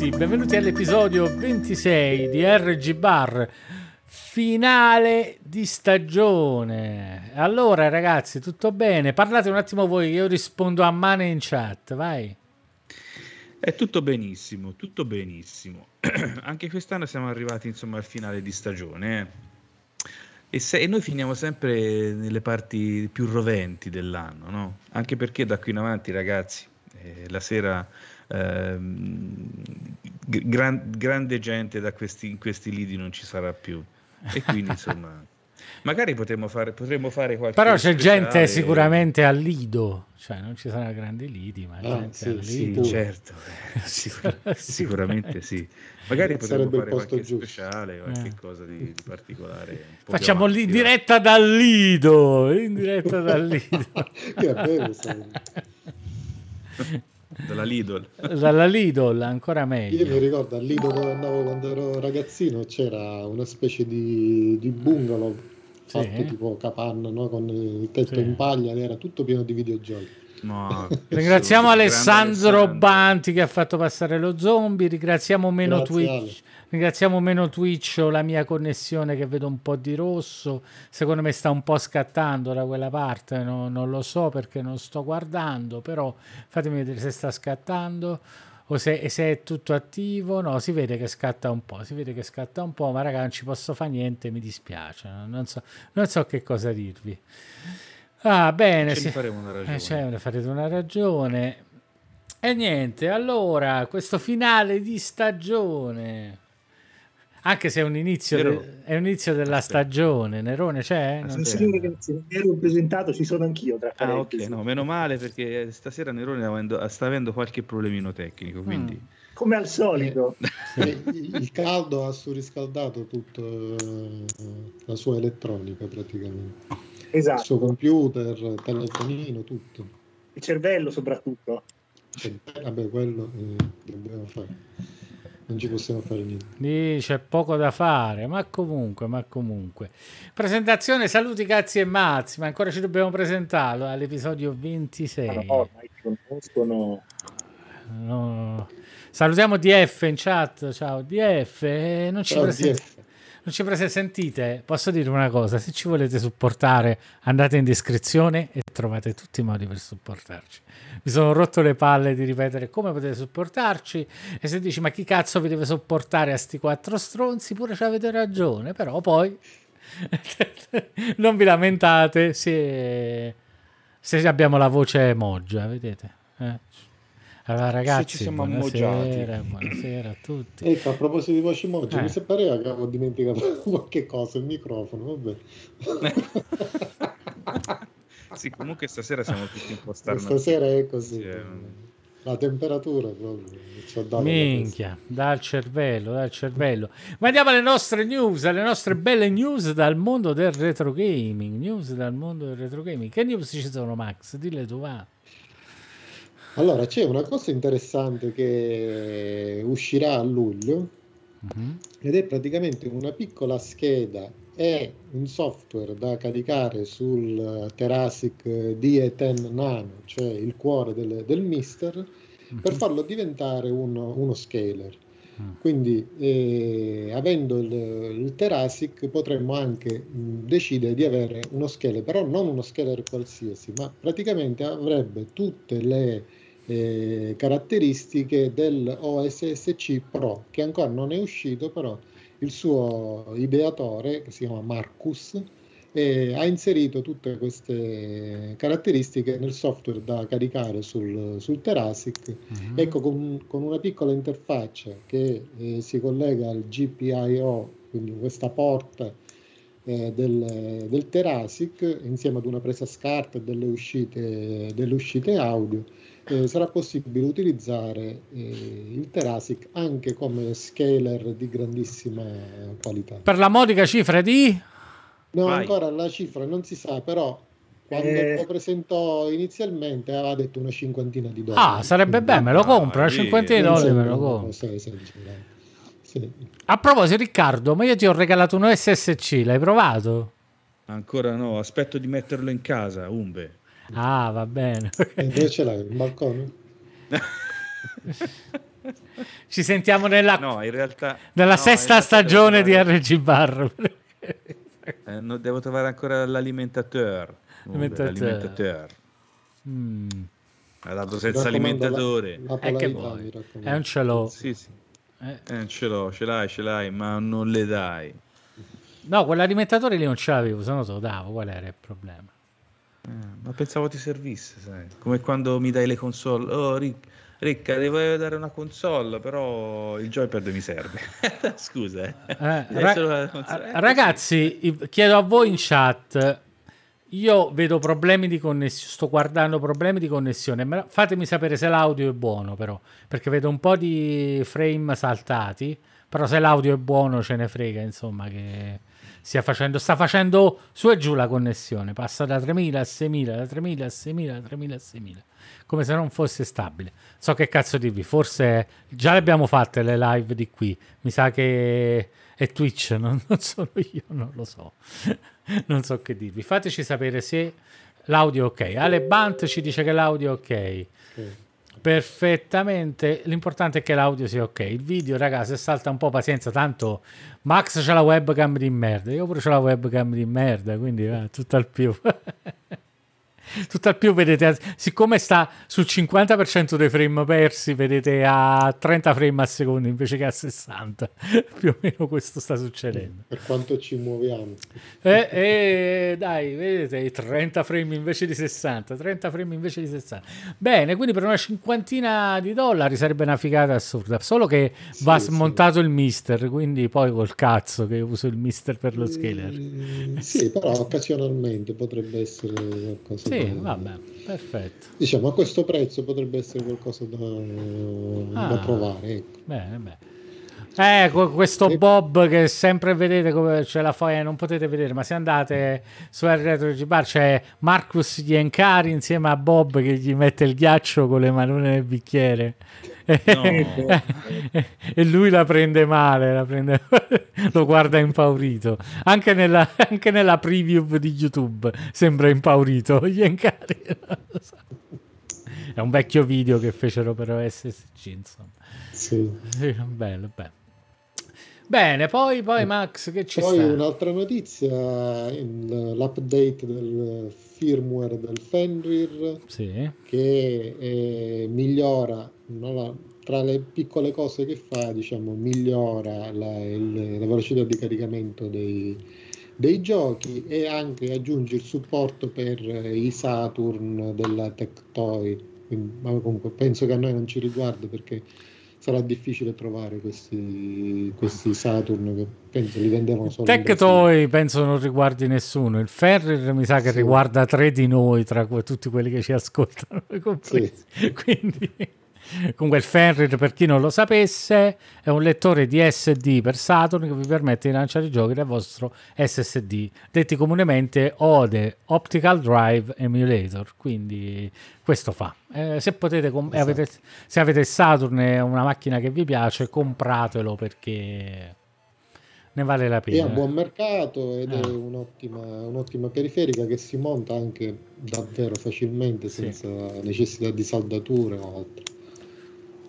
Tutti, benvenuti all'episodio 26 di RG Bar, finale di stagione. Allora ragazzi, tutto bene? Parlate un attimo voi, io rispondo a mano in chat, vai. È tutto benissimo, tutto benissimo. Anche quest'anno siamo arrivati insomma al finale di stagione. Eh? E, se, e, noi finiamo sempre nelle parti più roventi dell'anno, no? Anche perché da qui in avanti, ragazzi, eh, la sera gran, grande gente da questi, in questi lidi non ci sarà più. E quindi insomma Magari potremmo fare, potremmo fare qualche Però c'è gente sicuramente al lido, cioè non ci saranno grandi lidi, ma ah, gente sì, al lido. Sì, certo, Sicur- sicuramente sì. Magari potremmo fare qualche giusto. speciale, qualche eh. cosa di, di particolare. Facciamo lì in diretta dal lido, in diretta dal lido. che bello, dalla Lidl. Dalla Lidl, ancora meglio. Io mi ricordo al Lidl dove andavo quando ero ragazzino c'era una specie di, di bungalow fatto sì. tipo capanna no? con il tetto sì. in paglia, era tutto pieno di videogiochi. No, ringraziamo Alessandro, Alessandro Banti che ha fatto passare lo zombie. Ringraziamo meno Grazie, Twitch. Ale. Ringraziamo meno Twitch o la mia connessione che vedo un po' di rosso. Secondo me sta un po' scattando da quella parte. No, non lo so perché non sto guardando. Però fatemi vedere se sta scattando o se, se, è tutto attivo. No, si vede che scatta un po'. Si vede che scatta un po', ma raga, non ci posso fare niente. Mi dispiace. Non so, non so che cosa dirvi. Ah, bene. Sì. faremo una ragione. Eh, cioè, farete una ragione. E niente, allora, questo finale di stagione. Anche se è un inizio, de- è un inizio della stagione, Nerone c'è? Non c'è. ragazzi, non ero presentato, ci sono anch'io. Tra ah, ok, no, meno male perché stasera Nerone sta avendo qualche problemino tecnico, quindi... Mm. Come al solito. Eh, il caldo ha surriscaldato tutta la sua elettronica praticamente esatto. il suo computer, il telefonino, tutto. Il cervello soprattutto. Eh, vabbè, quello eh, dobbiamo fare. Non ci possiamo fare niente. Lì c'è poco da fare, ma comunque, ma comunque. Presentazione, saluti, cazzi e mazzi, ma ancora ci dobbiamo presentarlo all'episodio 26. Ma no, ormai conoscono. No. Salutiamo DF in chat, ciao DF, eh, non ci presentiamo non ci prese sentite, posso dire una cosa, se ci volete supportare andate in descrizione e trovate tutti i modi per supportarci. Mi sono rotto le palle di ripetere come potete supportarci e se dici ma chi cazzo vi deve supportare a sti quattro stronzi, pure ci avete ragione, però poi non vi lamentate se, se abbiamo la voce moggia, vedete? Eh? Allora ragazzi, ci siamo buonasera, buonasera a tutti. Ecco, a proposito di voci moji, eh. mi sembrava che avevo dimenticato qualche cosa, il microfono, vabbè. sì, comunque stasera siamo tutti impostati. Stasera è così. Sì, è... La temperatura proprio. Minchia, dal cervello, dal cervello. Ma andiamo alle nostre news, alle nostre belle news dal mondo del retro gaming. News dal mondo del retro gaming. Che news ci sono, Max? Dille tu, va. Allora, c'è una cosa interessante che uscirà a luglio uh-huh. ed è praticamente una piccola scheda e un software da caricare sul Terasic DE10 Nano, cioè il cuore del, del Mister, uh-huh. per farlo diventare uno, uno scaler. Uh-huh. Quindi, eh, avendo il, il Terasic, potremmo anche mh, decidere di avere uno scaler, però non uno scaler qualsiasi, ma praticamente avrebbe tutte le eh, caratteristiche del OSSC Pro, che ancora non è uscito, però il suo ideatore, che si chiama Marcus, eh, ha inserito tutte queste caratteristiche nel software da caricare sul, sul Terasic, uh-huh. ecco con, con, una piccola interfaccia che eh, si collega al GPIO, quindi questa porta eh, del, del Terasic insieme ad una presa SCART e delle uscite, delle uscite audio eh, sarà possibile utilizzare eh, il Terasic anche come scaler di grandissima qualità. Per la modica cifra di? No, Vai. ancora la cifra non si sa, però quando eh... lo presentò inizialmente aveva detto una cinquantina di dollari. Ah, sarebbe bello, me lo compro, una cinquantina di dollari me lo compro. Sì. A proposito Riccardo, ma io ti ho regalato un SSC, l'hai provato? Ancora no, aspetto di metterlo in casa, Umbe. Ah, va bene. E dove ce l'hai? Il balcone? Ci sentiamo nella, no, in realtà, nella no, sesta in stagione di RG Bar. Eh, no, devo trovare ancora l'alimentatore. L'alimentatore. Mm. Ha dato senza alimentatore. La, la eh, che vuoi? È un ce l'ho. Sì, sì. Eh. Eh, ce l'ho, ce l'hai, ce l'hai, ma non le dai. No, quell'alimentatore lì non ce l'avevo, se no te lo davo. Qual era il problema? Eh, ma pensavo ti servisse, sai. Come quando mi dai le console. Oh, Rick, Ricca, devo dare una console, però il joypad mi serve. Scusa. Eh. Eh, ra- ragazzi, chiedo a voi in chat io vedo problemi di connessione, sto guardando problemi di connessione, fatemi sapere se l'audio è buono però, perché vedo un po' di frame saltati, però se l'audio è buono ce ne frega, insomma, che stia facendo, sta facendo su e giù la connessione, passa da 3000 a 6000, da 3000 a 6000, da 3000 a 6000, come se non fosse stabile. So che cazzo dirvi, forse già le abbiamo fatte le live di qui, mi sa che è Twitch, non, non sono io, non lo so. non so che dirvi. Fateci sapere se l'audio è ok. Ale Bant ci dice che l'audio è ok. Sì. Perfettamente, l'importante è che l'audio sia ok. Il video, ragazzi, se salta un po', pazienza. Tanto Max c'ha la webcam di merda. Io pure c'ho la webcam di merda, quindi va, tutto al più. Tutt'al più vedete, siccome sta sul 50% dei frame persi, vedete a 30 frame al secondo invece che a 60. più o meno questo sta succedendo. Per quanto ci muoviamo. Eh, eh, dai, vedete, 30 frame invece di 60, 30 frame invece di 60. Bene, quindi per una cinquantina di dollari sarebbe una figata assurda. Solo che sì, va smontato sì. il mister, quindi poi col cazzo che uso il mister per lo scaler. Eh, sì, però occasionalmente potrebbe essere qualcosa. Sì, vabbè, perfetto. Diciamo a questo prezzo potrebbe essere qualcosa da, ah, da provare. Ecco. Bene, bene. Eh, questo Bob che sempre vedete come c'è la foglia, non potete vedere, ma se andate su Retro Bar c'è Marcus Giencari insieme a Bob che gli mette il ghiaccio con le manone nel bicchiere. No. e lui la prende male, la prende... lo guarda impaurito. Anche nella, anche nella preview di YouTube sembra impaurito. Giencari. È un vecchio video che fecero per OSSC, insomma. Sì. Bello, bello. Bene, poi, poi Max, che ci poi sta? un'altra notizia, l'update del firmware del Fenrir sì. che eh, migliora, no, tra le piccole cose che fa, diciamo, migliora la, il, la velocità di caricamento dei, dei giochi e anche aggiunge il supporto per i Saturn della Tectoy. Quindi, ma comunque penso che a noi non ci riguarda perché sarà difficile trovare questi, questi Saturn che penso li vendevano solo Tectoy penso non riguardi nessuno il Ferrer mi sa che sì. riguarda tre di noi tra tutti quelli che ci ascoltano sì. quindi Comunque il Fenrir, per chi non lo sapesse, è un lettore di SD per Saturn che vi permette di lanciare i giochi dal vostro SSD, detti comunemente ODE, Optical Drive Emulator. Quindi questo fa. Eh, se, potete com- esatto. avete, se avete Saturn e una macchina che vi piace, compratelo perché ne vale la pena. È a buon mercato ed eh. è un'ottima, un'ottima, periferica che si monta anche davvero facilmente senza sì. necessità di saldature o altro.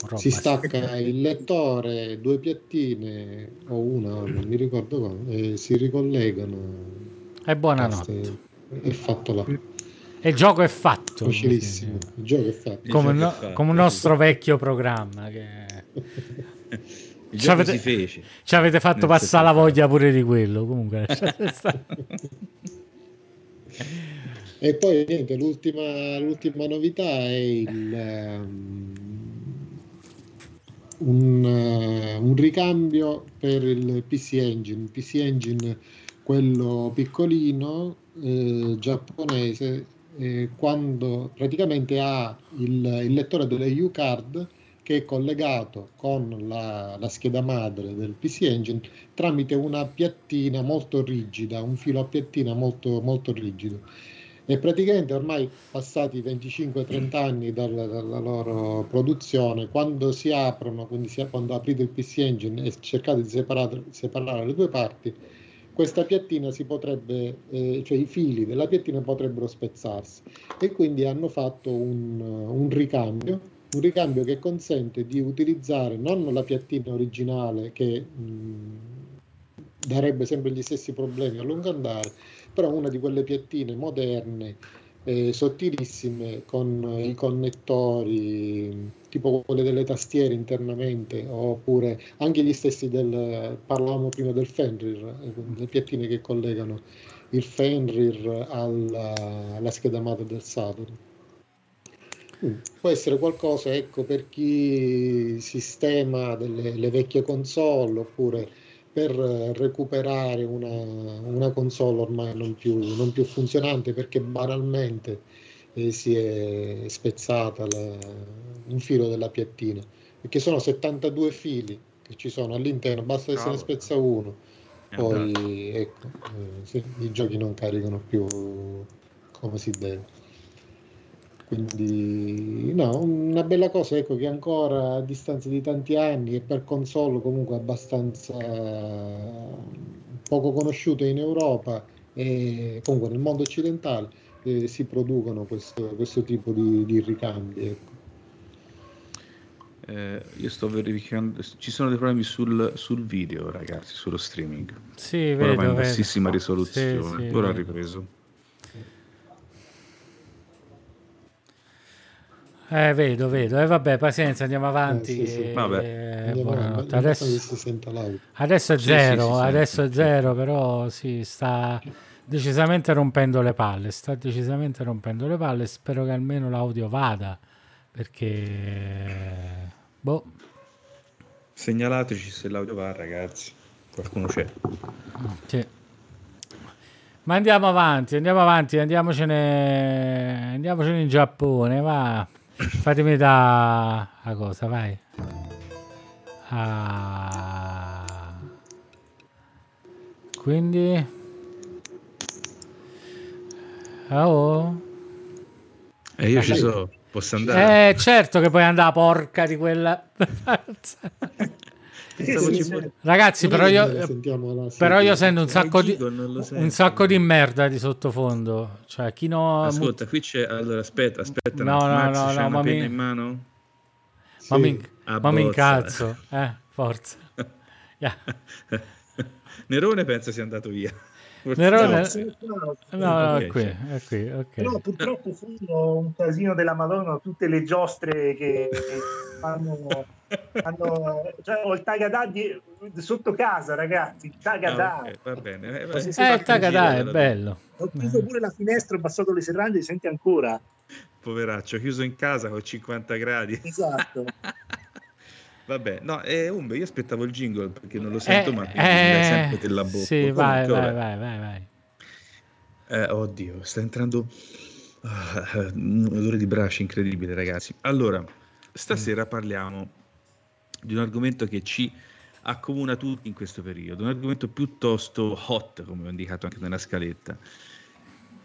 Roba si stacca il lettore, due piattine o una, non mi ricordo come, e si ricollegano. E buonanotte. È fatto là. E il gioco è fatto. Facilissimo. Il gioco è fatto. Come, no, fatto, come un nostro vecchio programma. Che... ci avete, si fece. Ci avete fatto passare la voglia pure di quello. Comunque. e poi niente, l'ultima, l'ultima novità è il, um, un, uh, un, ricambio per il PC Engine, PC Engine quello piccolino eh, giapponese eh, quando praticamente ha il, il, lettore delle U-Card che è collegato con la, la, scheda madre del PC Engine tramite una piattina molto rigida, un filo a piattina molto, molto rigido e praticamente ormai passati 25-30 anni dalla, dalla, loro produzione, quando si aprono, quindi si, quando aprite il PC Engine e cercate di separare, separare le due parti, questa piattina si potrebbe, eh, cioè i fili della piattina potrebbero spezzarsi. E quindi hanno fatto un, un ricambio un ricambio che consente di utilizzare non la piattina originale che mh, darebbe sempre gli stessi problemi a lungo andare, però una di quelle piattine moderne, eh, sottilissime, con i connettori tipo quelle delle tastiere internamente, oppure anche gli stessi del, parlavamo prima del Fenrir, le piattine che collegano il Fenrir alla, alla scheda madre del Saturn. Mm, può essere qualcosa ecco, per chi sistema delle le vecchie console oppure per recuperare una, una console ormai non più, non più, funzionante perché banalmente eh, si è spezzata la, un filo della piattina. Perché sono 72 fili che ci sono all'interno basta che se ne spezza uno. Poi ecco, eh, sì, i giochi non caricano più come si deve quindi no, una bella cosa ecco che ancora a distanza di tanti anni e per console comunque abbastanza poco conosciute in Europa e comunque nel mondo occidentale eh, si producono questo, questo tipo di, di ricambi. Ecco. Eh, io sto verificando, ci sono dei problemi sul, sul video, ragazzi, sullo streaming. Sì, vedo, Ora va in bassissima risoluzione. Sì, sì, Ora ha ripreso. Eh, vedo, vedo. E eh, vabbè, pazienza, andiamo avanti. Eh, sì, sì. Vabbè. Andiamo adesso, adesso, è sì, zero, adesso è zero, però si sta decisamente rompendo le palle. Sta decisamente rompendo le palle. Spero che almeno l'audio vada, perché... Boh. Segnalateci se l'audio va, ragazzi. Qualcuno c'è. Sì. Ma andiamo avanti, andiamo avanti, andiamocene, andiamocene in Giappone, va. Fatemi da a cosa, vai. Ah. Quindi oh. E io ci sono, posso andare? Eh, certo che puoi andare, porca di quella. Ragazzi, però io, però io sento un sacco, di, un sacco di merda di sottofondo. Cioè, chi no. Ascolta, qui c'è. Allora, aspetta, aspetta. No, no, Max, no, no, ma mi... in mano? Ma mi, ma mi incazzo, eh, forza. Yeah. Nerone pensa sia andato via. Nerone... No, no, no, è qui, è qui, okay. No, purtroppo fu un casino della Madonna, tutte le giostre che fanno hanno, cioè, ho il Tagadà di, sotto casa, ragazzi. Il Tagadà. Ah, okay, va bene. Eh, eh il Tagadà è bello. Ho chiuso pure la finestra, ho abbassato le serrande, li senti ancora. Poveraccio, chiuso in casa con 50 gradi. Esatto. Vabbè, no, eh, Umbe, io aspettavo il jingle perché non lo sento, eh, ma eh, sempre della bocca. Sì, vai, vai, vai, vai, vai. Eh, oddio, sta entrando uh, un odore di braccia incredibile, ragazzi. Allora, stasera parliamo di un argomento che ci accomuna tutti in questo periodo, un argomento piuttosto hot, come ho indicato anche nella scaletta.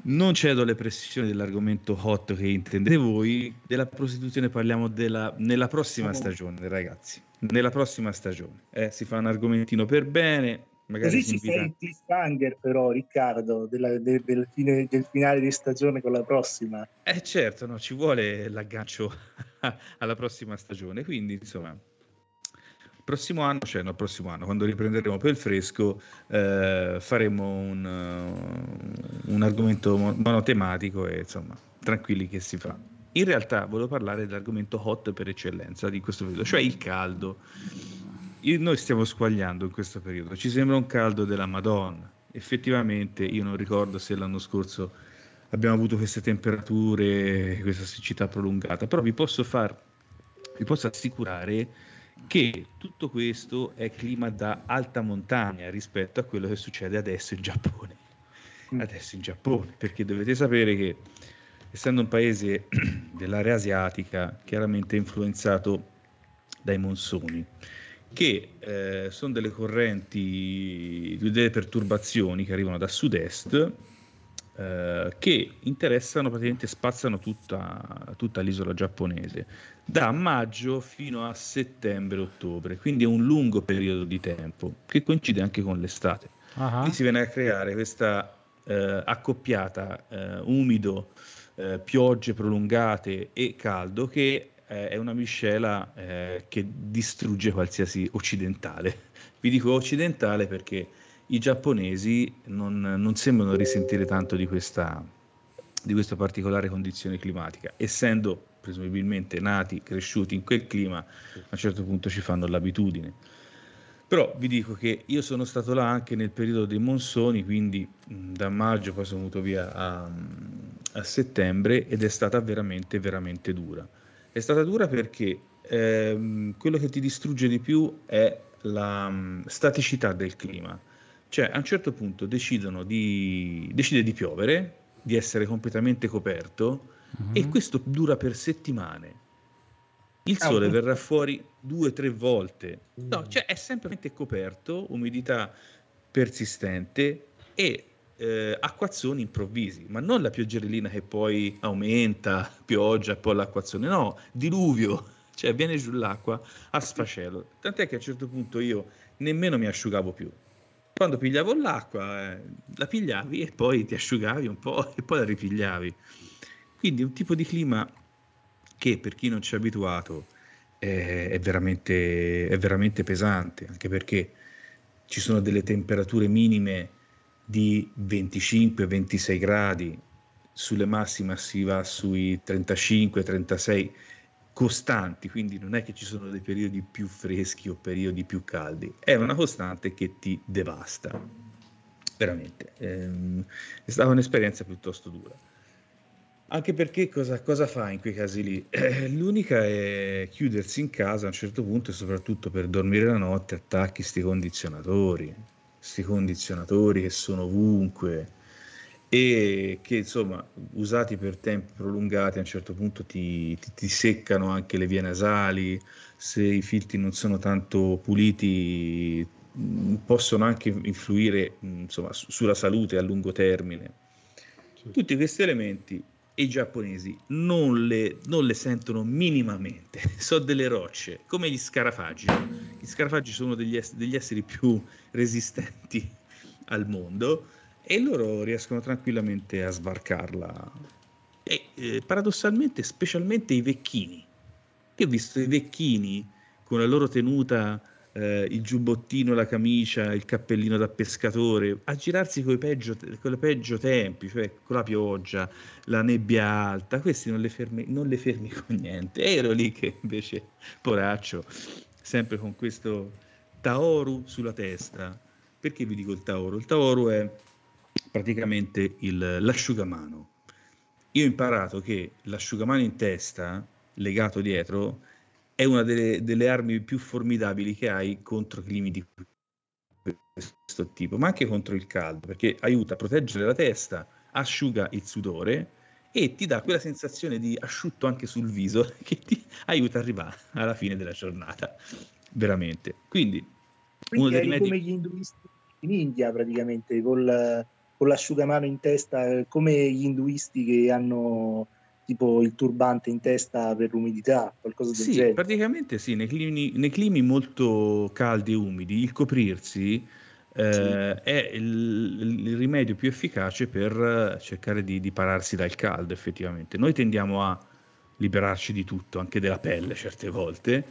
Non cedo alle pressioni dell'argomento hot che intendete voi, della prostituzione parliamo della, nella prossima stagione, ragazzi. Nella prossima stagione. Eh, si fa un argomentino per bene. Magari Così ci fai il cliffhanger però, Riccardo, della, de, del, fine, del, finale di stagione con la prossima. Eh certo, no, ci vuole l'aggancio alla prossima stagione, quindi insomma prossimo anno, cioè no, prossimo anno, quando riprenderemo per il fresco, eh, faremo un, uh, un argomento monotematico e insomma, tranquilli che si fa. In realtà volevo parlare dell'argomento hot per eccellenza di questo periodo, cioè il caldo. Io, noi stiamo squagliando in questo periodo, ci sembra un caldo della Madonna. Effettivamente io non ricordo se l'anno scorso abbiamo avuto queste temperature, questa siccità prolungata, però vi posso far, vi posso assicurare che tutto questo è clima da alta montagna rispetto a quello che succede adesso in Giappone. Mm. Adesso in Giappone, perché dovete sapere che essendo un paese dell'area asiatica, chiaramente influenzato dai monsoni, che eh, sono delle correnti, delle perturbazioni che arrivano da sud-est, eh, che interessano praticamente, spazzano tutta, tutta l'isola giapponese da maggio fino a settembre-ottobre, quindi è un lungo periodo di tempo che coincide anche con l'estate. Uh-huh. Quindi si viene a creare questa eh, accoppiata eh, umido, eh, piogge prolungate e caldo che è una miscela eh, che distrugge qualsiasi occidentale. Vi dico occidentale perché i giapponesi non, non sembrano risentire tanto di questa, di questa particolare condizione climatica, essendo presumibilmente nati, cresciuti in quel clima, a un certo punto ci fanno l'abitudine. Però vi dico che io sono stato là anche nel periodo dei monsoni, quindi da maggio poi sono venuto via a, a, settembre ed è stata veramente, veramente dura. È stata dura perché ehm, quello che ti distrugge di più è la mh, staticità del clima. Cioè a un certo punto decidono di, decide di piovere, di essere completamente coperto uh-huh. e questo dura per settimane il ah, sole verrà fuori due o tre volte. No, mm. cioè è sempre coperto, umidità persistente e eh, acquazzoni improvvisi, ma non la pioggerellina che poi aumenta, pioggia e poi l'acquazzone, no, diluvio, cioè viene giù l'acqua a sfascello. Tant'è che a un certo punto io nemmeno mi asciugavo più. Quando pigliavo l'acqua, eh, la pigliavi e poi ti asciugavi un po' e poi la ripigliavi. Quindi un tipo di clima che per chi non ci è abituato è, è, veramente, è veramente pesante, anche perché ci sono delle temperature minime di 25-26 gradi, sulle massime si va sui 35-36 costanti, quindi non è che ci sono dei periodi più freschi o periodi più caldi, è una costante che ti devasta, veramente. Ehm, è stata un'esperienza piuttosto dura. Anche perché cosa, cosa fa in quei casi lì? Eh, l'unica è chiudersi in casa a un certo punto e soprattutto per dormire la notte attacchi questi condizionatori, questi condizionatori che sono ovunque e che insomma usati per tempi prolungati a un certo punto ti, ti, ti seccano anche le vie nasali, se i filtri non sono tanto puliti mm, possono anche influire insomma, sulla salute a lungo termine. Tutti questi elementi i giapponesi non le, non le, sentono minimamente. Sono delle rocce, come gli scarafaggi. Gli scarafaggi sono degli, degli esseri più resistenti al mondo e loro riescono tranquillamente a sbarcarla. E eh, paradossalmente, specialmente i vecchini. Io ho visto i vecchini con la loro tenuta eh, il giubbottino, la camicia, il cappellino da pescatore, a girarsi con i peggio, peggio tempi, cioè con la pioggia, la nebbia alta, questi non le fermi, non le fermi con niente. Ero lì che invece, poraccio, sempre con questo Taoru sulla testa. Perché vi dico il Taoru? Il Taoru è praticamente il, l'asciugamano. Io ho imparato che l'asciugamano in testa, legato dietro, è una delle, delle, armi più formidabili che hai contro climi di questo tipo, ma anche contro il caldo, perché aiuta a proteggere la testa, asciuga il sudore e ti dà quella sensazione di asciutto anche sul viso che ti aiuta ad arrivare alla fine della giornata, veramente. Quindi, Quindi uno dei rimedi... come gli induisti in India praticamente, col, con l'asciugamano in testa, come gli induisti che hanno tipo il turbante in testa per l'umidità, qualcosa del sì, genere. Praticamente sì, nei climi, nei climi, molto caldi e umidi il coprirsi eh, sì. è il, il, rimedio più efficace per cercare di, di pararsi dal caldo effettivamente. Noi tendiamo a liberarci di tutto, anche della pelle certe volte,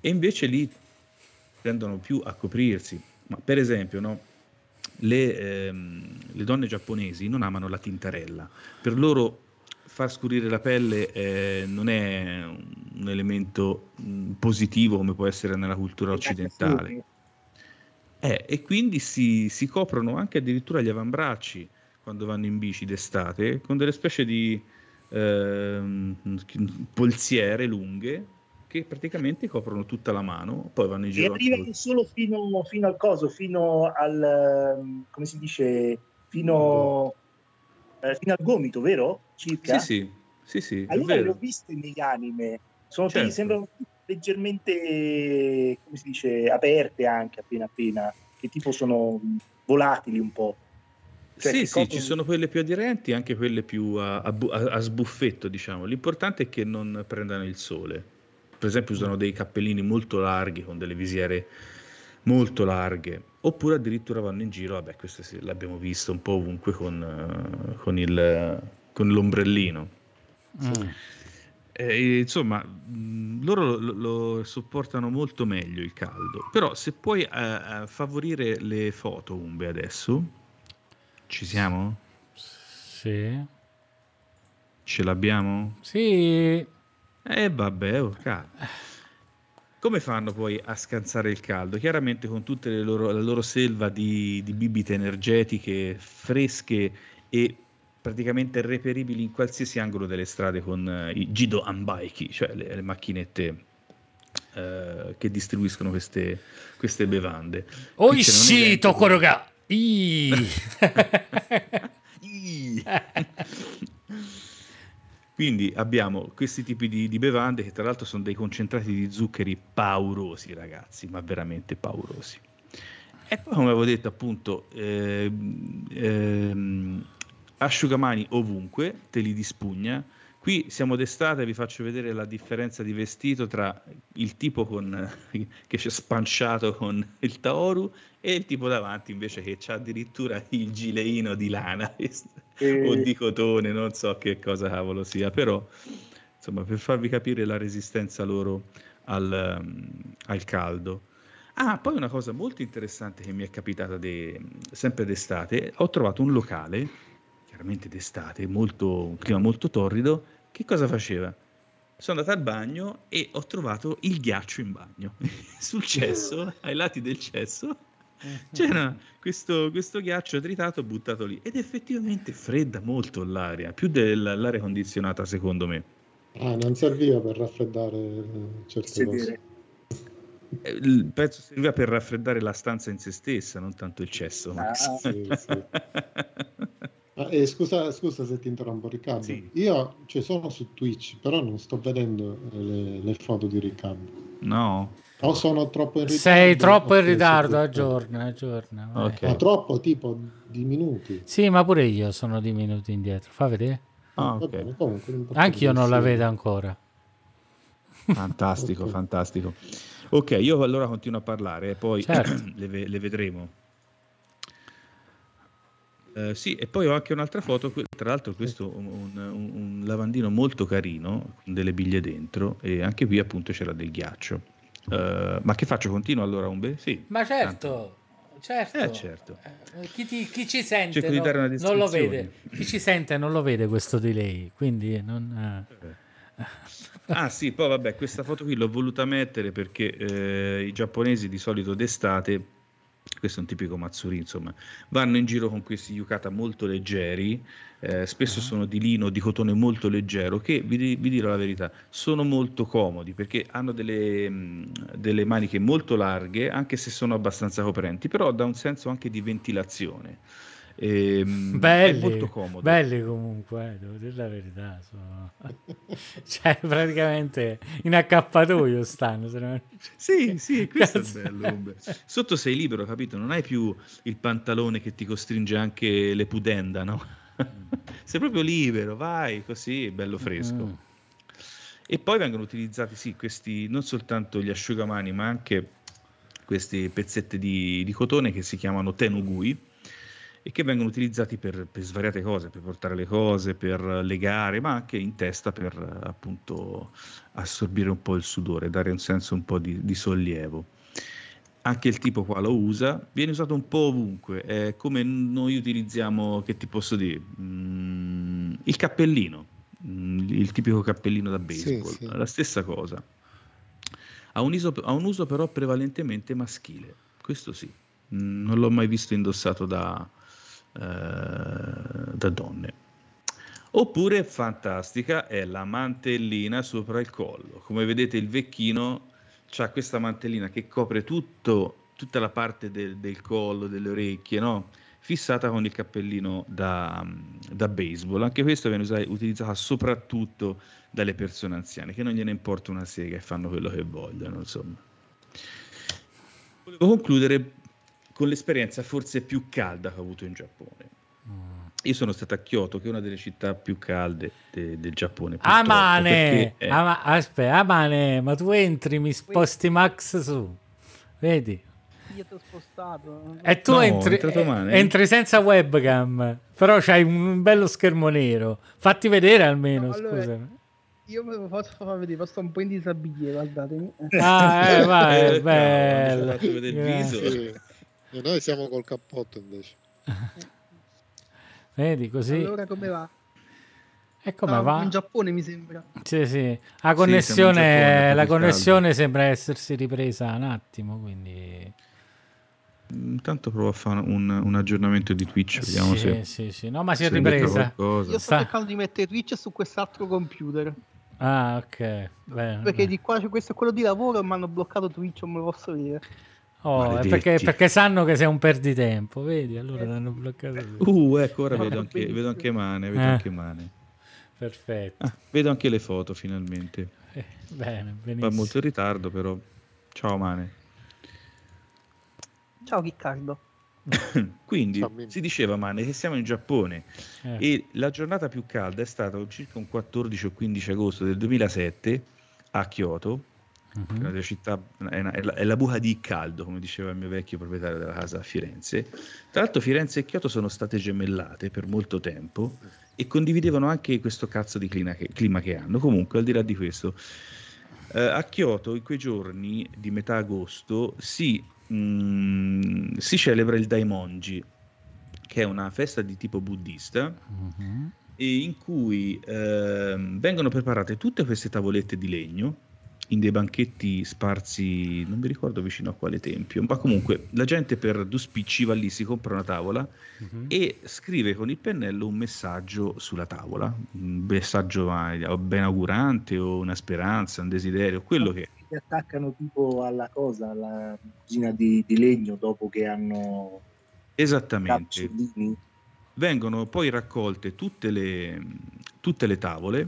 e invece lì tendono più a coprirsi. Ma per esempio, no? Le, ehm, le donne giapponesi non amano la tintarella, per loro far scurire la pelle eh, non è un elemento mh, positivo come può essere nella cultura occidentale. Eh, e quindi si, si, coprono anche addirittura gli avambracci quando vanno in bici d'estate con delle specie di eh, polsiere lunghe che praticamente coprono tutta la mano, poi vanno in giro. E arrivano solo fino, fino, al coso, fino al come si dice, fino, eh, fino al gomito, vero? circa. Sì, sì, sì, sì allora le ho viste negli anime, sono certo. sembrano leggermente, come si dice, aperte anche appena appena, che tipo sono volatili un po'. Cioè, sì, sì, ci sono quelle più aderenti e anche quelle più a, a, a, sbuffetto, diciamo. L'importante è che non prendano il sole. Per esempio usano dei cappellini molto larghi con delle visiere molto larghe, oppure addirittura vanno in giro, vabbè, questo sì, l'abbiamo visto un po' ovunque con, uh, con il con l'ombrellino. Mm. Eh, insomma, loro lo, lo, sopportano molto meglio il caldo. Però se puoi uh, favorire le foto, Umbe, adesso, ci siamo? Sì. Ce l'abbiamo? Sì. Eh vabbè, oh, come fanno poi a scansare il caldo? Chiaramente con tutta la loro selva di, di bibite energetiche fresche e praticamente reperibili in qualsiasi angolo delle strade con uh, i Gido Ambaiki, cioè le, le macchinette uh, che distribuiscono queste, queste bevande. Oishi Tokoroga! Quindi abbiamo questi tipi di, di, bevande che tra l'altro sono dei concentrati di zuccheri paurosi, ragazzi, ma veramente paurosi. E poi, come avevo detto, appunto, eh, eh, asciugamani ovunque, te li dispugna. Qui siamo d'estate, vi faccio vedere la differenza di vestito tra il tipo con, che si è spanciato con il Taoru e il tipo davanti invece che ha addirittura il gileino di lana e... o di cotone, non so che cosa cavolo sia, però insomma per farvi capire la resistenza loro al, um, al caldo. Ah, poi una cosa molto interessante che mi è capitata de, sempre d'estate, ho trovato un locale, chiaramente d'estate, molto, un clima molto torrido, che cosa faceva? Sono andato al bagno e ho trovato il ghiaccio in bagno, sul cesso, ai lati del cesso, c'era questo, questo, ghiaccio tritato buttato lì ed effettivamente fredda molto l'aria, più dell'aria condizionata secondo me. Ah, non serviva per raffreddare eh, certe sì, cose. Eh, il pezzo serviva per raffreddare la stanza in se stessa, non tanto il cesso. Ah, sì, sì. Ah, eh, scusa, scusa, se ti interrompo Riccardo. Sì. Io cioè, sono su Twitch, però non sto vedendo le, le foto di Riccardo. No. O sono troppo in ritardo? Sei troppo in ritardo, aggiorna, aggiorna. Okay. Ma troppo, tipo di minuti. Sì, ma pure io sono di minuti indietro. Fa vedere. Ah, okay. Anche io non la vedo ancora. Fantastico, okay. fantastico. Ok, io allora continuo a parlare e poi certo. le, le, vedremo. Uh, sì, e poi ho anche un'altra foto, tra l'altro questo è un, un, un, lavandino molto carino, con delle biglie dentro, e anche qui appunto c'era del ghiaccio. Uh, ma che faccio? Continuo allora un beh? Sì. Ma certo, certo. Eh, certo. Eh, chi, ti, chi, ci sente no, non lo vede. Chi ci sente non lo vede questo delay, quindi non... Eh. ah sì, poi vabbè, questa foto qui l'ho voluta mettere perché eh, i giapponesi di solito d'estate questo è un tipico Matsuri, insomma, vanno in giro con questi yukata molto leggeri, eh, spesso uh-huh. sono di lino, di cotone molto leggero, che vi, vi, dirò la verità, sono molto comodi perché hanno delle, mh, delle, maniche molto larghe, anche se sono abbastanza coprenti, però dà un senso anche di ventilazione. E, ehm, belli, è molto comodo. Belli comunque, eh, devo dire la verità. Sono... cioè, praticamente in accappatoio stanno. Non... Sì, sì, questo Cazzo. è bello. Sotto sei libero, capito? Non hai più il pantalone che ti costringe anche le pudenda, no? sei proprio libero, vai così, bello fresco. Mm. E poi vengono utilizzati, sì, questi, non soltanto gli asciugamani, ma anche questi pezzetti di, di cotone che si chiamano tenugui e che vengono utilizzati per, per, svariate cose, per portare le cose, per legare, ma anche in testa per appunto assorbire un po' il sudore, dare un senso un po' di, di sollievo. Anche il tipo qua lo usa, viene usato un po' ovunque, è come noi utilizziamo, che ti posso dire, mm, il cappellino, mm, il tipico cappellino da baseball, sì, sì. la stessa cosa. Ha un, iso, ha un uso però prevalentemente maschile, questo sì, mm, non l'ho mai visto indossato da, da donne. Oppure fantastica è la mantellina sopra il collo. Come vedete il vecchino ha questa mantellina che copre tutto, tutta la parte del, del collo, delle orecchie, no? fissata con il cappellino da, da baseball. Anche questo viene usato, utilizzato soprattutto dalle persone anziane, che non gliene importa una sega e fanno quello che vogliono. Insomma. Volevo concludere con l'esperienza forse più calda che ho avuto in Giappone. Mm. Io sono stato a Kyoto, che è una delle città più calde de- del Giappone. Amane! È... Ama- aspetta, Amane, ma tu entri, mi sposti Max su. Vedi? Io ti ho spostato. E tu no, entri, eh, entri, senza webcam, però c'hai un bello schermo nero. Fatti vedere almeno, no, allora, scusami. Io me lo posso far vedere, posso un po' in disabile, guardatemi. Ah, eh, vai, è Eh, bello. fatto vedere il Eh. viso. Sì. E noi siamo col cappotto invece. Vedi così? Allora come va? E come No, va? In Giappone mi sembra. Sì, sì. La connessione, Giappone, la connessione sembra essersi ripresa un attimo, quindi... Intanto provo a fare un, un aggiornamento di Twitch, vediamo sì, se, sì, sì. No, ma si è ripresa. Io sto Sta- cercando di mettere Twitch su quest'altro computer. Ah, ok. Bene, Perché bene. di qua c'è questo è quello di lavoro e mi hanno bloccato Twitch, non me lo posso dire. Oh, perché, perché sanno che sei un perditempo, vedi? Allora l'hanno bloccato. Uh, ecco, ora vedo anche, vedo anche Mane, vedo Eh. anche Mane. Perfetto. Ah, vedo anche le foto finalmente. Eh, bene, Va benissimo. molto in ritardo, però. Ciao Mane. Ciao Riccardo. Quindi Ciao, si diceva Mane che siamo in Giappone Eh, e la giornata più calda è stata circa un 14 o 15 agosto del 2007 a Kyoto, mhm. una delle città, è, una- è la, è la buca di caldo, come diceva il mio vecchio proprietario della casa a Firenze. Tra l'altro Firenze e Kyoto sono state gemellate per molto tempo e condividevano anche questo cazzo di clima che, clima che hanno. Comunque, al di là di questo, eh, a Kyoto in quei giorni di metà agosto si, mm, si celebra il Daimonji, che è una festa di tipo buddista e in cui ehm, vengono preparate tutte queste tavolette di legno in dei banchetti sparsi, non mi ricordo vicino a quale tempio, ma comunque la gente per due spicci va lì, si compra una tavola Mhm. e scrive con il pennello un messaggio sulla tavola, un messaggio eh, benaugurante o una speranza, un desiderio, quello che. Si attaccano tipo alla cosa, alla cucina di, di legno dopo che hanno Esattamente. cazzolini. vengono poi raccolte tutte le, tutte le tavole,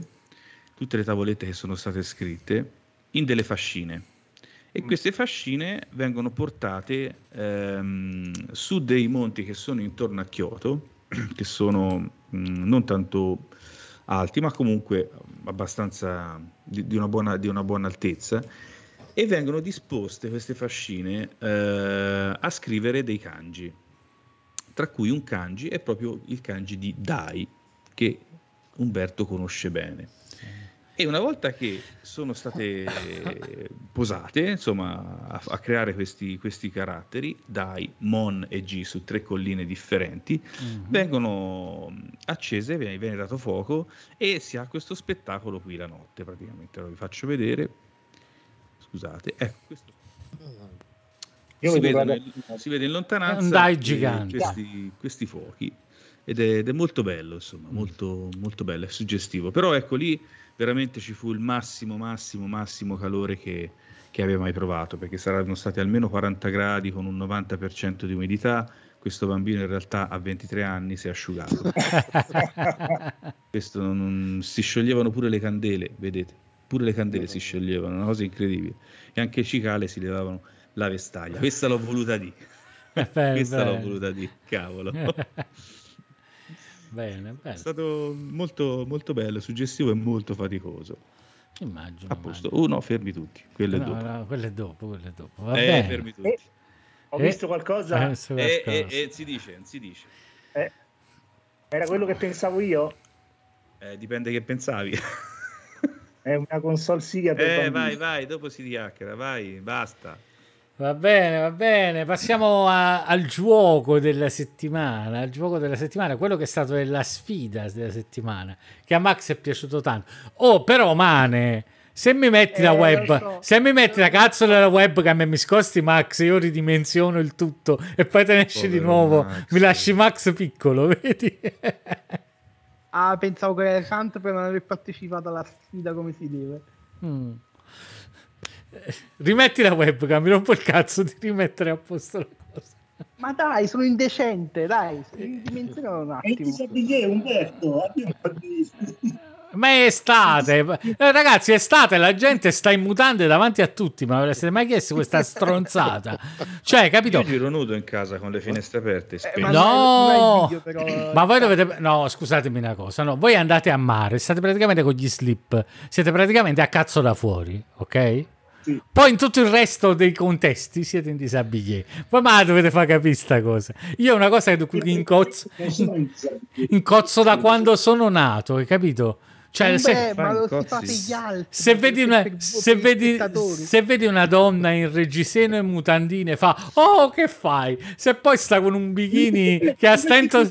tutte le tavolette che sono state scritte in delle fascine e Mm. queste fascine vengono portate ehm, su dei monti che sono intorno a Kyoto, che sono mh, non tanto alti, ma comunque abbastanza di, di una, buona, di una buona altezza. E vengono disposte queste fascine eh, a scrivere dei kanji, tra cui un kanji è proprio il kanji di Dai, che Umberto conosce bene. E una volta che sono state posate, insomma, a, a creare questi, questi caratteri, Dai, Mon e Ji su tre colline differenti, Mhm. vengono accese, viene, viene dato fuoco e si ha questo spettacolo qui la notte praticamente. Allora vi faccio vedere. Scusate, ecco questo. Io si, guarda- in, si vede in lontananza dai gigante. Questi, questi fuochi ed è, ed è molto bello, insomma, molto, molto bello, è suggestivo. Però ecco lì veramente ci fu il massimo, massimo, massimo calore che, che abbia mai provato, perché saranno stati almeno 40 gradi con un 90% di umidità. Questo bambino in realtà a 23 anni si è asciugato. Questo non- si scioglievano pure le candele, vedete? Pure le candele si scioglievano, una cosa incredibile. E anche il cicale si levavano la vestaglia. Questa l'ho voluta di. Bene, Questa l'ho voluta di, cavolo. bene, È bene. stato molto, molto bello, suggestivo e molto faticoso. Immagino. A posto. immagino. Oh no, fermi tutti. Quello è No, dopo. no, quello è dopo, quello è dopo. Va Eh, bene. fermi tutti. Eh, Ho Eh, visto qualcosa, eh, Eh, qualcosa. eh, eh, si dice, si dice. eh, era quello che pensavo io. Eh, dipende che pensavi. È una console Siga per eh, bambini. vai, vai, dopo si diacchera, vai, basta. Va bene, va bene. Passiamo a- al gioco della settimana. Al gioco della settimana, quello che è stato la sfida della settimana, che a Max è piaciuto tanto. Oh, però, Mane, se mi metti la Eh, web, lo so. se mi metti la cazzo della webcam e mi scosti Max, io ridimensiono il tutto e poi te ne esci di nuovo. Max. Mi lasci Max piccolo, vedi? Ah, pensavo che era santo per non aver partecipato alla sfida come si deve. Mm. Eh, Rimetti la webcam, mi rompo il cazzo di rimettere a posto la cosa. Ma dai, sono indecente, dai, ridimensionalo un E ti attimo. sappi Umberto? Un. Ma è estate, Eh, ragazzi, è estate, la gente sta in mutande davanti a tutti, ma la siete mai chiesto questa stronzata? Cioè, capito? Io giro nudo in casa con le finestre aperte. Eh, ma No! non non video, però, Ma voi dovete... No, scusatemi una cosa, no, voi andate a mare, state praticamente con gli slip, siete praticamente a cazzo da fuori, ok? Sì. Poi in tutto il resto dei contesti siete in disabili. Poi ma dovete far capire sta cosa. Io è una cosa che incozzo, incozzo da quando sono nato, hai capito? Cioè, Beh, se, altri. se vedi, una, se, vedi, se vedi una donna in reggiseno e mutandine, fa Oh, che fai? Se poi sta con un bikini che ha stento.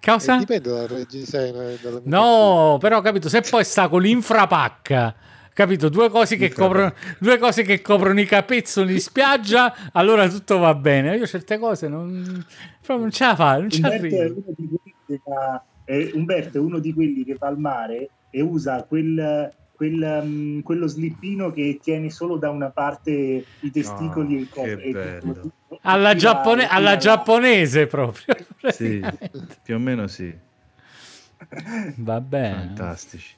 Cosa? Eh, dipende dal reggiseno No, però capito, se poi sta con l'infrapacca, capito, due cose che coprono, due cose che coprono i capezzoli in spiaggia, allora tutto va bene. Io certe cose non, proprio non ce la fa, non è, arrivo. uno di quelli che va, eh, Umberto è uno di quelli che va al mare e usa quel, quel, um, quello slippino che tiene solo da una parte i testicoli Oh, e il corpo. Alla, giappone- alla la- giapponese proprio. Sì, più o meno sì. Va bene. Fantastici.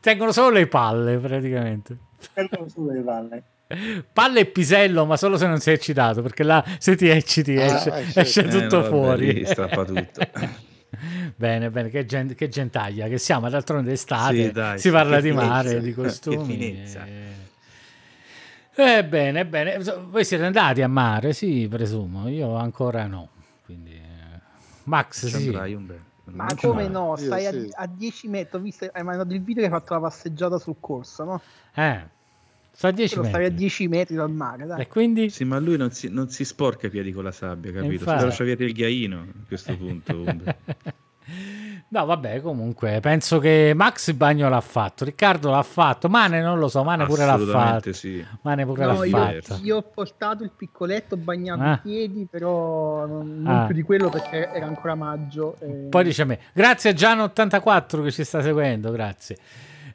Tengono solo le palle praticamente. Tengono solo le palle. Palle e pisello, ma solo se non sei eccitato, perché là se ti ecciti Ah, esce, eh, certo. esce Eh, tutto vabbè, fuori. lì strappa tutto. bene, bene, che, gen- che gentaglia che siamo, d'altronde estate, Sì, dai, si parla di mare, finezza, di costumi. finezza. Eh, eh, bene, bene. Voi siete andati a mare? Sì, presumo. Io ancora no. Quindi, eh, Max, sì. Ma Non come no? Io Stai a, sì. a 10 metri. Ho visto, hai mandato il video che hai fatto la passeggiata sul corso, no? Eh, sto a 10 Però stavi a metri. 10 metri dal mare, dai. E quindi? Sì, ma lui non si, non si sporca i piedi con la sabbia, capito? Infatti. Si lascia via il ghiaino a questo punto. No, vabbè, comunque penso che Max il bagno l'ha fatto, Riccardo l'ha fatto, Mane non lo so, Mane pure l'ha fatto. sì. Mane pure No, l'ha io, fatto. io ho portato il piccoletto, ho bagnato Ah. i piedi, però non, non Ah. più di quello perché era ancora maggio. e- Poi dice a me, grazie a Gian84 che ci sta seguendo, grazie.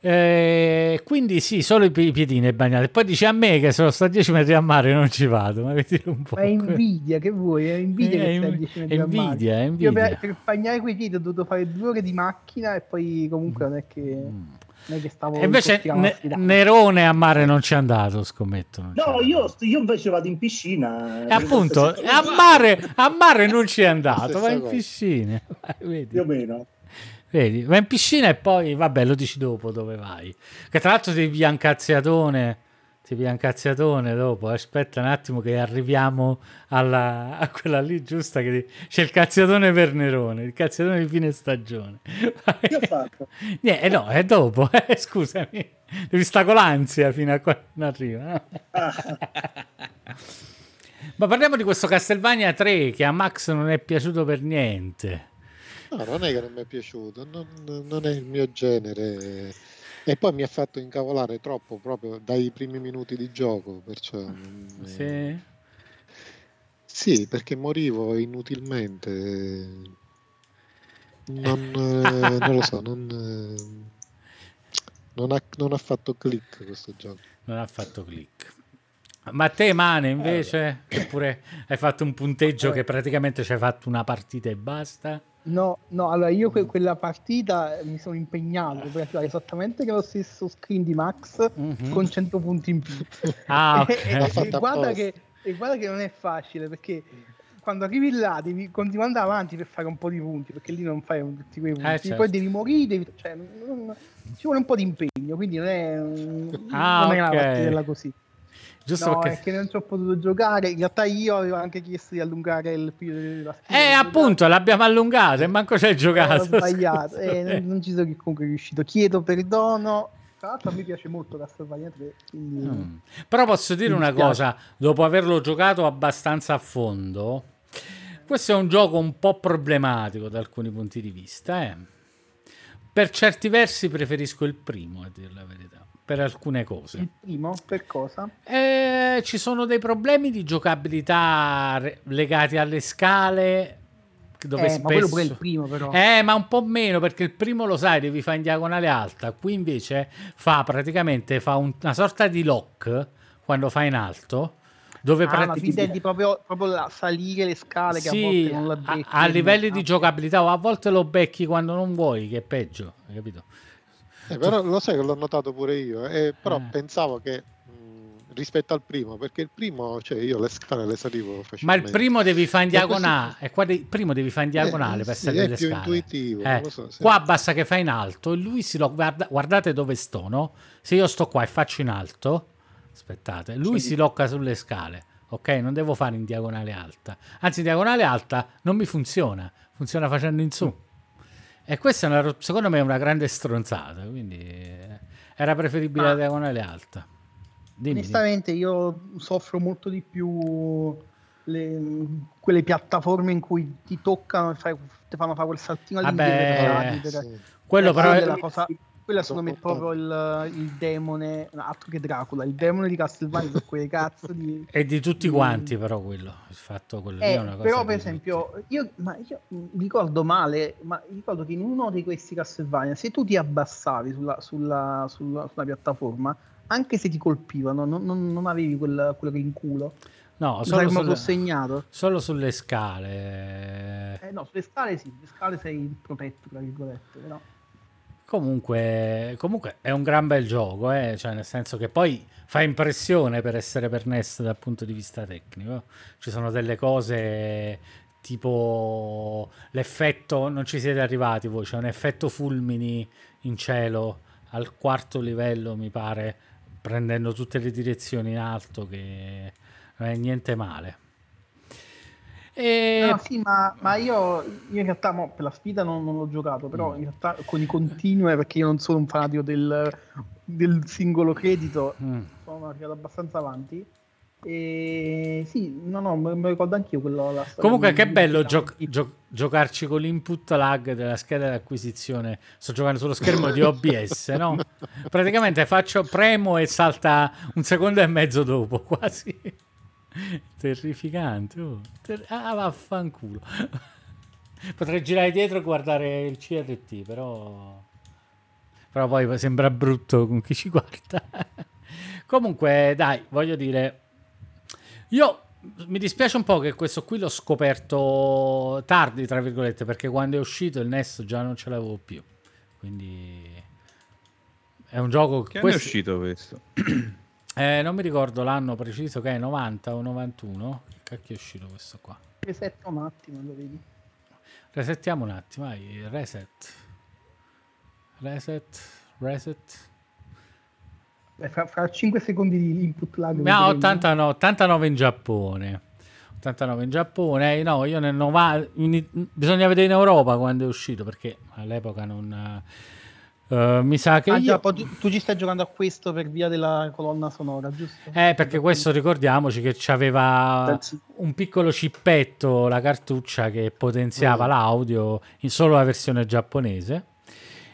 Eh, quindi sì, solo i pi- i piedini bagnati. Poi dice a me che sono sto a 10 metri a mare non ci vado, ma vedi un po'. Ma è invidia, che vuoi? È invidia Eh, che è stai a in- 10 è metri al mare. invidia, Io invidia. per, per bagnare quei piedi ho dovuto fare due ore di macchina e poi comunque non è che, non è che stavo... E invece in Ne-. Nerone a mare non ci è andato, scommetto. No, andato. io, io invece vado in piscina. E appunto, a mare, a mare non ci è andato, va in piscina. Vedi? Più o meno. Vedi, va in piscina e poi, vabbè, lo dici dopo dove vai. Che tra l'altro ti via un cazziatone, ti via un cazziatone dopo. Aspetta un attimo che arriviamo alla, a quella lì giusta che c'è il cazziatone per Nerone, il cazziatone di fine stagione. Che ho fatto? Niente, no, è dopo, eh, scusami. Devi stare con l'ansia fino a quando arriva. no? Ah, Ma parliamo di questo Castlevania 3 che a Max non è piaciuto per niente. No, non è che non mi è piaciuto, non, non è il mio genere. E poi mi ha fatto incavolare troppo proprio dai primi minuti di gioco. Perciò, non- Sì. Sì, perché morivo inutilmente. Non, eh, non lo so, non, eh, non ha, non ha fatto click questo gioco. Non ha fatto click. Ma te, Mane, invece, oppure hai fatto un punteggio che praticamente ci hai fatto una partita e basta? No, no, allora io que- quella partita mi sono impegnato per arrivare esattamente lo stesso screen di Max Mhm. con 100 punti in più. Ah, E- ok. e, e guarda che, e guarda che non è facile perché quando arrivi là devi continuare andare avanti per fare un po' di punti perché lì non fai tutti quei punti. certo. Poi devi morire, devi- cioè, non- non- ci vuole un po' di impegno, quindi non è, Ah, non è ok. una partita così. Giusto no, perché... è che non ci ho potuto giocare. In realtà io avevo anche chiesto di allungare il periodo della sfida. Eh, appunto, l'abbiamo allungato e manco ci hai Ho giocato. sbagliato, eh, non, non ci sono comunque riuscito. Chiedo perdono. Tra l'altro, a me piace molto Castlevania 3. Quindi... Mm. Però posso dire una cosa, dopo averlo giocato abbastanza a fondo, questo è un gioco un po' problematico da alcuni punti di vista. eh. Per certi versi preferisco il primo, a dire la verità, per alcune cose. Il primo, per cosa? Eh, ci sono dei problemi di giocabilità re- legati alle scale. Dove Eh, ma quello pure è il spesso... primo, però. Eh, ma un po' meno perché il primo lo sai, devi fare in diagonale alta. Qui invece fa praticamente fa un- una sorta di lock quando fa in alto. Dove Ah, ma prati- tu intendi proprio, proprio la- salire le scale che a sì, volte non la a, becchi. a livelli di Ah, giocabilità, o a volte lo becchi quando non vuoi, che è peggio, hai capito? Eh, però lo sai che l'ho notato pure io, eh, però Eh. pensavo che mh, rispetto al primo, perché il primo, cioè io le scale le salivo Ma facilmente. il primo devi fare in Ma questo- diagonale, e qua il primo devi fare in diagonale Eh, per sì, salire è le più scale. intuitivo, Eh, non lo so, sì. Qua basta che fai in alto e lui si lo guarda, guardate dove sto, no? Se io sto qua e faccio in alto, aspettate, lui si locca sulle scale, ok? Non devo fare in diagonale alta. Anzi, in diagonale alta non mi funziona, funziona facendo in su. E questa è una, secondo me è una grande stronzata, quindi era preferibile ah. la diagonale alta. Dimmi, Onestamente dimmi. io soffro molto di più le, quelle piattaforme in cui ti toccano e fai, ti fanno fare quel saltino all'indietro. Per, sì. Quello però è la cosa quella secondo me è proprio il, il demone, altro che Dracula, il demone di Castlevania per quei cazzo di... E di tutti quanti però quello, il fatto quello eh, Però per esempio, io, ma io ricordo male, ma ricordo che in uno di questi Castlevania, se tu ti abbassavi sulla, sulla, sulla, sulla piattaforma, anche se ti colpivano, non, non, non avevi quel, quello che in culo. No, solo, sulle, segnato. solo sulle scale. Eh, no, sulle scale sì, sulle scale sei protetto, tra virgolette, però... Comunque, comunque è un gran bel gioco, eh? cioè nel senso che poi fa impressione per essere per NES dal punto di vista tecnico. Ci sono delle cose tipo l'effetto, non ci siete arrivati voi, c'è un effetto fulmini in cielo al quarto livello, mi pare, prendendo tutte le direzioni in alto che non è niente male. E... No, sì, ma, ma io, io, in realtà mo, per la sfida non, non l'ho giocato, però mm. in realtà con i continui, perché io non sono un fanatico del, del singolo credito, mm. sono arrivato abbastanza avanti. E sì, no, no, mi ricordo anch'io quello. Comunque, che bello gio- gio- giocarci con l'input lag della scheda di acquisizione. Sto giocando sullo schermo di OBS, no? Praticamente faccio premo e salta un secondo e mezzo dopo, quasi. Terrificante. Oh. Ter- ah, vaffanculo. Potrei girare dietro e guardare il CRT, però... Però poi sembra brutto con chi ci guarda. Comunque, dai, voglio dire... Io mi dispiace un po' che questo qui l'ho scoperto tardi, tra virgolette, perché quando è uscito il NES già non ce l'avevo più. Quindi è un gioco che questo... è uscito questo? Eh, non mi ricordo l'anno preciso che è 90 o 91. Che cacchio è uscito questo qua? Resetto un attimo, lo vedi? Resettiamo un attimo, vai, reset. Reset, reset. Beh, fra, fra, 5 secondi di input lag. No, 89, 89 in Giappone. 89 in Giappone. Eh, no, io nel 90... In, bisogna vedere in Europa quando è uscito perché all'epoca non Uh, mi sa che ah, io... già, tu, tu, ci stai giocando a questo per via della colonna sonora, giusto? Eh, perché questo ricordiamoci che aveva un piccolo cippetto, la cartuccia che potenziava mm. l'audio in solo la versione giapponese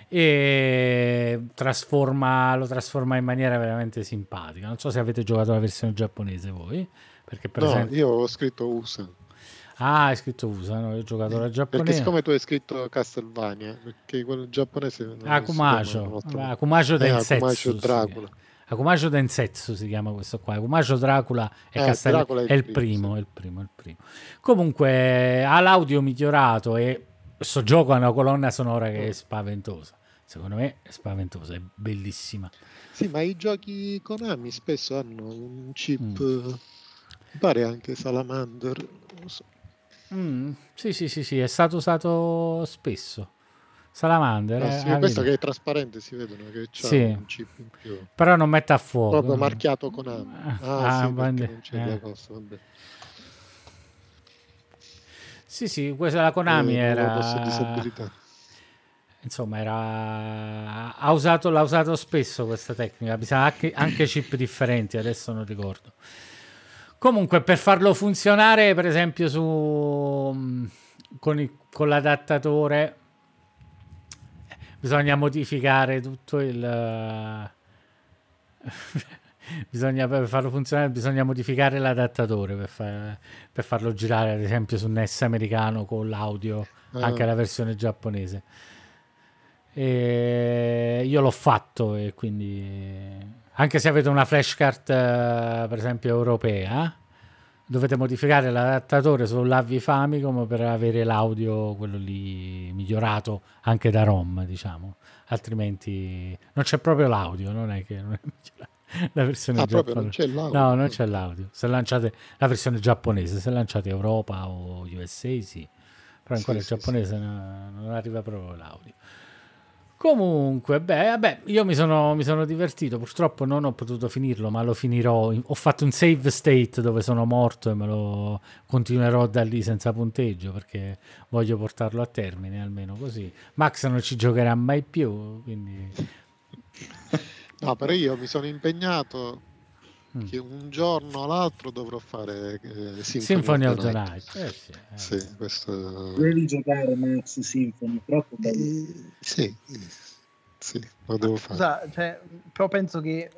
e trasforma, lo trasforma in maniera veramente simpatica. Non so se avete giocato la versione giapponese voi, perché per no, esempio... io ho scritto USA. Ah, hai scritto USA, no? Io ho giocato la giapponese. Perché siccome tu hai scritto Castlevania, perché quello giapponese... Akumajo, Akumajo Densetsu. Eh, Akumajo Dracula. Akumajo Densetsu si chiama questo qua. Akumajo Dracula è, eh, Castel... Dracula è, è, il primo, sì. è il primo, è il primo. Comunque ha l'audio migliorato e questo gioco ha una colonna sonora che è spaventosa. Secondo me è spaventosa, è bellissima. Sì, ma i giochi Konami spesso hanno un chip... Mm. Mi pare anche Salamander, non so Mm, sì, sì, sì, sì, è stato usato spesso. Salamander. Eh, sì, questo che è trasparente si vedono che c'è sì. un chip in più. Però non mette a fuoco. Proprio marchiato con A. Ah, ah sì, bande... non c'è eh. cosa, vabbè. Sì, sì, questa la Konami eh, era... Insomma, era... Ha usato, l'ha usato spesso questa tecnica. Bisogna anche, anche chip differenti, adesso non ricordo. Comunque, per farlo funzionare, per esempio, su, mm, con, il, con l'adattatore, bisogna modificare tutto il... bisogna, per farlo funzionare bisogna modificare l'adattatore per, far, per, farlo girare, ad esempio, su NES americano con l'audio, ah. anche la versione giapponese. E io l'ho fatto e quindi anche se avete una flashcard uh, per esempio europea dovete modificare l'adattatore sull'Avi Famicom per avere l'audio quello lì migliorato anche da ROM diciamo. Altrimenti non c'è proprio l'audio non è che non è la versione ah, giapponese. non no non c'è l'audio. Se lanciate la versione giapponese se lanciate Europa o USA sì. Però ancora sì, il giapponese sì, no, non arriva proprio l'audio Comunque, beh, vabbè, io mi sono, mi sono, divertito. Purtroppo non ho potuto finirlo, ma lo finirò. Ho fatto un save state dove sono morto e me lo continuerò da lì senza punteggio perché voglio portarlo a termine almeno così. Max non ci giocherà mai più, quindi. No, però io mi sono impegnato mm. che un giorno o l'altro dovrò fare eh, Symphony, Symphony of the Night. Eh sì, eh. sì, questo... Devi giocare Max Symphony, troppo bello. Eh, sì, sì, lo devo fare. Scusa, cioè, però penso che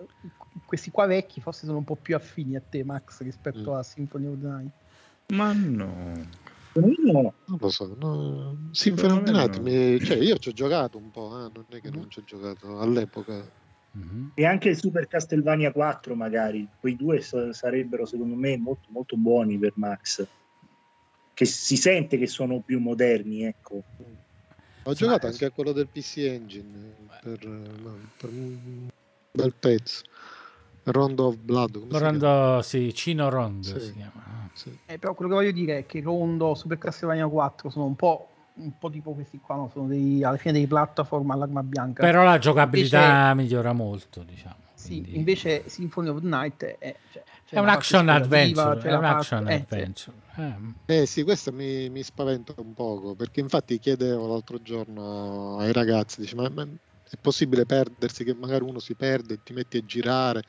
questi qua vecchi forse sono un po' più affini a te, Max, rispetto mm. a Symphony of the Night. Ma no. No. Non lo so, no. Symphony of the Night, mi... cioè, io ci ho giocato un po', eh? non è che non ci ho giocato all'epoca Mm-hmm. E anche il Super Castlevania 4 magari, quei due sarebbero secondo me molto, molto buoni per Max, che si sente che sono più moderni, ecco. Ho giocato anche a quello del PC Engine per, per un bel pezzo. Rondo of Blood. Rondo, sì, Cino Rondo sì. si chiama. Sì. Eh, però quello che voglio dire è che Rondo, Super Castlevania 4 sono un po' un po' tipo questi qua, no? sono dei, alla fine dei platform all'arma bianca. Però la giocabilità invece, migliora molto, diciamo. Sì, quindi... invece Symphony of the Night è, cioè, è un action adventure. È un action parte, adventure. Eh, eh. sì, questo mi, mi, spaventa un poco, perché infatti chiedevo l'altro giorno ai ragazzi, dice, ma, ma è possibile perdersi, che magari uno si perde e ti metti a girare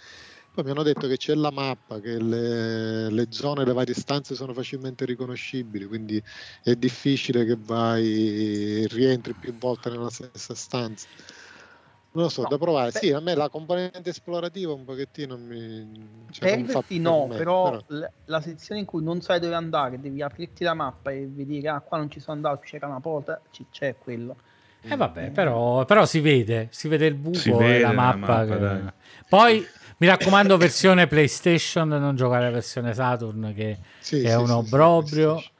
poi mi hanno detto che c'è la mappa, che le, le zone, le varie stanze sono facilmente riconoscibili, quindi è difficile che vai, rientri più volte nella stessa stanza. Non lo so, no, da provare. Beh, sì, a me la componente esplorativa un pochettino mi... Cioè, perderti no, me, però, però, la sezione in cui non sai dove andare, devi aprirti la mappa e vedere, ah, qua non ci sono andato, c'era una porta, c'è quello. Eh vabbè, però, però, si vede, si vede il buco e la mappa. La mappa che... Poi mi raccomando, versione PlayStation, non giocare la versione Saturn che sì, è sì, un obbrobrio. Sì,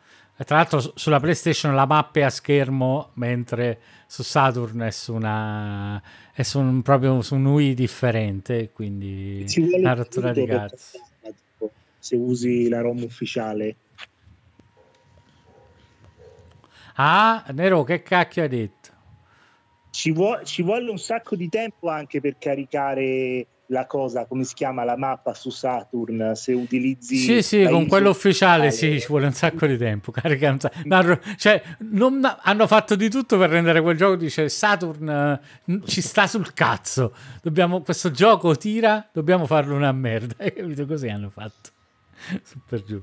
Tra l'altro sulla PlayStation la mappa è a schermo, mentre su Saturn è su una è su un, proprio su un UI differente, quindi una rottura di cazzo. Se usi la ROM ufficiale. Ah, Nero, che cacchio hai detto? Ci, vuole, ci vuole un sacco di tempo anche per caricare la cosa, come si chiama, la mappa su Saturn, se utilizzi... Sì, sì, con quello ufficiale sì, ci vuole un sacco di tempo. Carica no, cioè, non, hanno fatto di tutto per rendere quel gioco, dice Saturn ci sta sul cazzo, dobbiamo, questo gioco tira, dobbiamo farlo una merda. Hai capito? Così hanno fatto. Super giù.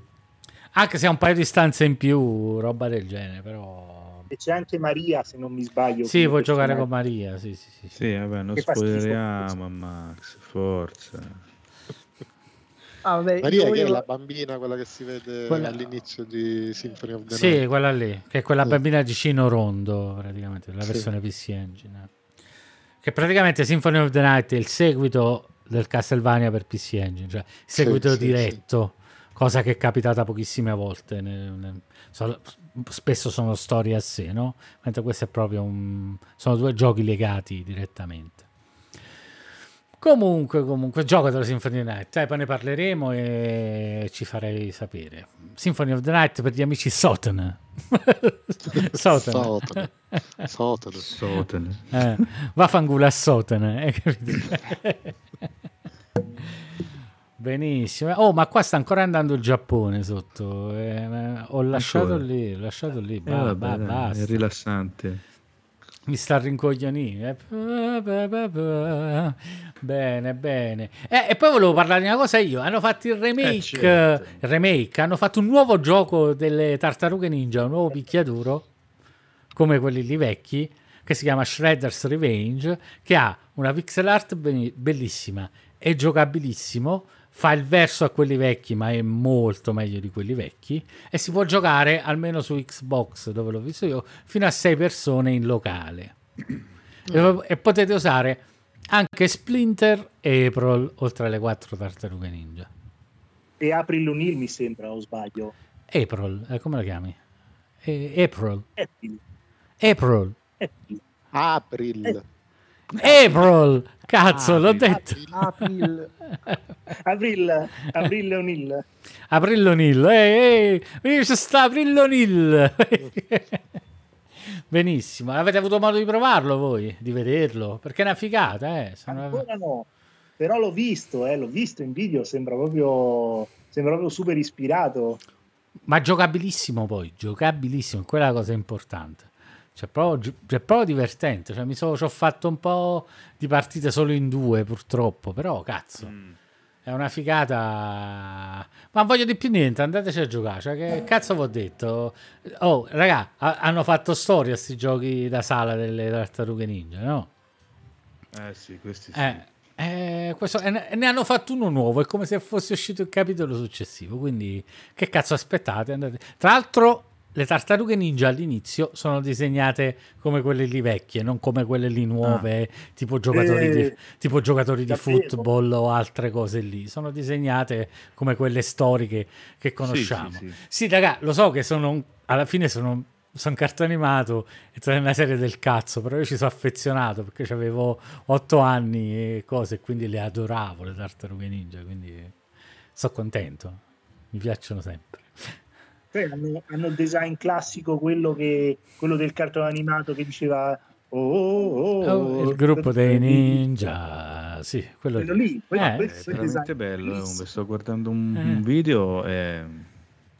Anche se ha un paio di stanze in più, roba del genere, però e c'è anche Maria se non mi sbaglio. Sì, puoi giocare con Maria. Sì, sì, sì. sì vabbè, non spoileriamo, Max, forza. Ah, vabbè, Maria voglio... che è la bambina, quella che si vede quella... all'inizio di Symphony of the Night. Sì, quella lì, che è quella bambina di Cino Rondo, praticamente, la versione PC Engine. Che praticamente Symphony of the Night è il seguito del Castlevania per PC Engine, cioè il seguito diretto, cosa che è capitata pochissime volte. Nel, nel, spesso sono storie a sé, no? Mentre questo è proprio un... sono due giochi legati direttamente. Comunque, comunque, gioco della Symphony of the Night. Eh, poi ne parleremo e ci farei sapere. Symphony of the Night per gli amici Soten. Soten. Soten. Soten. Eh, vaffanculo a Soten. Eh, Benissimo. Oh, ma qua sta ancora andando il Giappone sotto. Eh, ho lasciato ancora. lì, ho lasciato lì. Bah, eh, vabbè, bah, basta. È rilassante. Mi sta rincoglionire. Bene, bene. Eh, e poi volevo parlare di una cosa io. Hanno fatto il remake, eh, certo. il remake. Hanno fatto un nuovo gioco delle tartarughe ninja, un nuovo picchiaduro, come quelli lì vecchi, che si chiama Shredder's Revenge, che ha una pixel art bellissima, è giocabilissimo fa il verso a quelli vecchi, ma è molto meglio di quelli vecchi. E si può giocare almeno su Xbox, dove l'ho visto io, fino a 6 persone in locale. Mm. E, potete usare anche Splinter e April, oltre alle 4 tartarughe ninja. E April O'Neil mi sembra, o sbaglio? April, eh, come la chiami? E- April. April. April. April. April. April, cazzo, l'ho detto. April. April, April O'Neill. April O'Neill, ehi, ehi, c'è sta April O'Neill. Benissimo. Avete avuto modo di provarlo voi, di vederlo? Perché è una figata, eh. Sono... Ancora no, però l'ho visto, eh, l'ho visto in video, sembra proprio, sembra proprio super ispirato. Ma giocabilissimo poi, giocabilissimo, quella è la cosa importante. Cioè, proprio, cioè, proprio divertente. Cioè, mi sono ci ho fatto un po' di partite solo in due, purtroppo. Però, cazzo, mm. è una figata. Ma non voglio di più niente. Andateci a giocare. Cioè, che cazzo vi ho detto? Oh, raga, ha, hanno fatto storia questi giochi da sala delle tartarughe ninja, no? Eh sì, questi sì. Eh, eh, questo, e ne hanno fatto uno nuovo, è come se fosse uscito il capitolo successivo. Quindi, che cazzo aspettate? Andate. Tra l'altro, le tartarughe ninja all'inizio sono disegnate come quelle lì vecchie, non come quelle lì nuove, ah. tipo giocatori, eh, di, tipo giocatori di football o altre cose lì. Sono disegnate come quelle storiche che conosciamo. Sì, sì, sì. sì raga, lo so che sono alla fine sono sono cartone animato e è una serie del cazzo, però io ci sono affezionato perché avevo otto anni e cose, quindi le adoravo le tartarughe ninja, quindi sono contento, mi piacciono sempre. Cioè, hanno, hanno, il design classico, quello, che, quello del cartone animato che diceva Oh, oh, oh, oh il gruppo dei ninja, sì, quello, quello lì. Quello, eh, è veramente bello. Sto guardando un, eh. un video e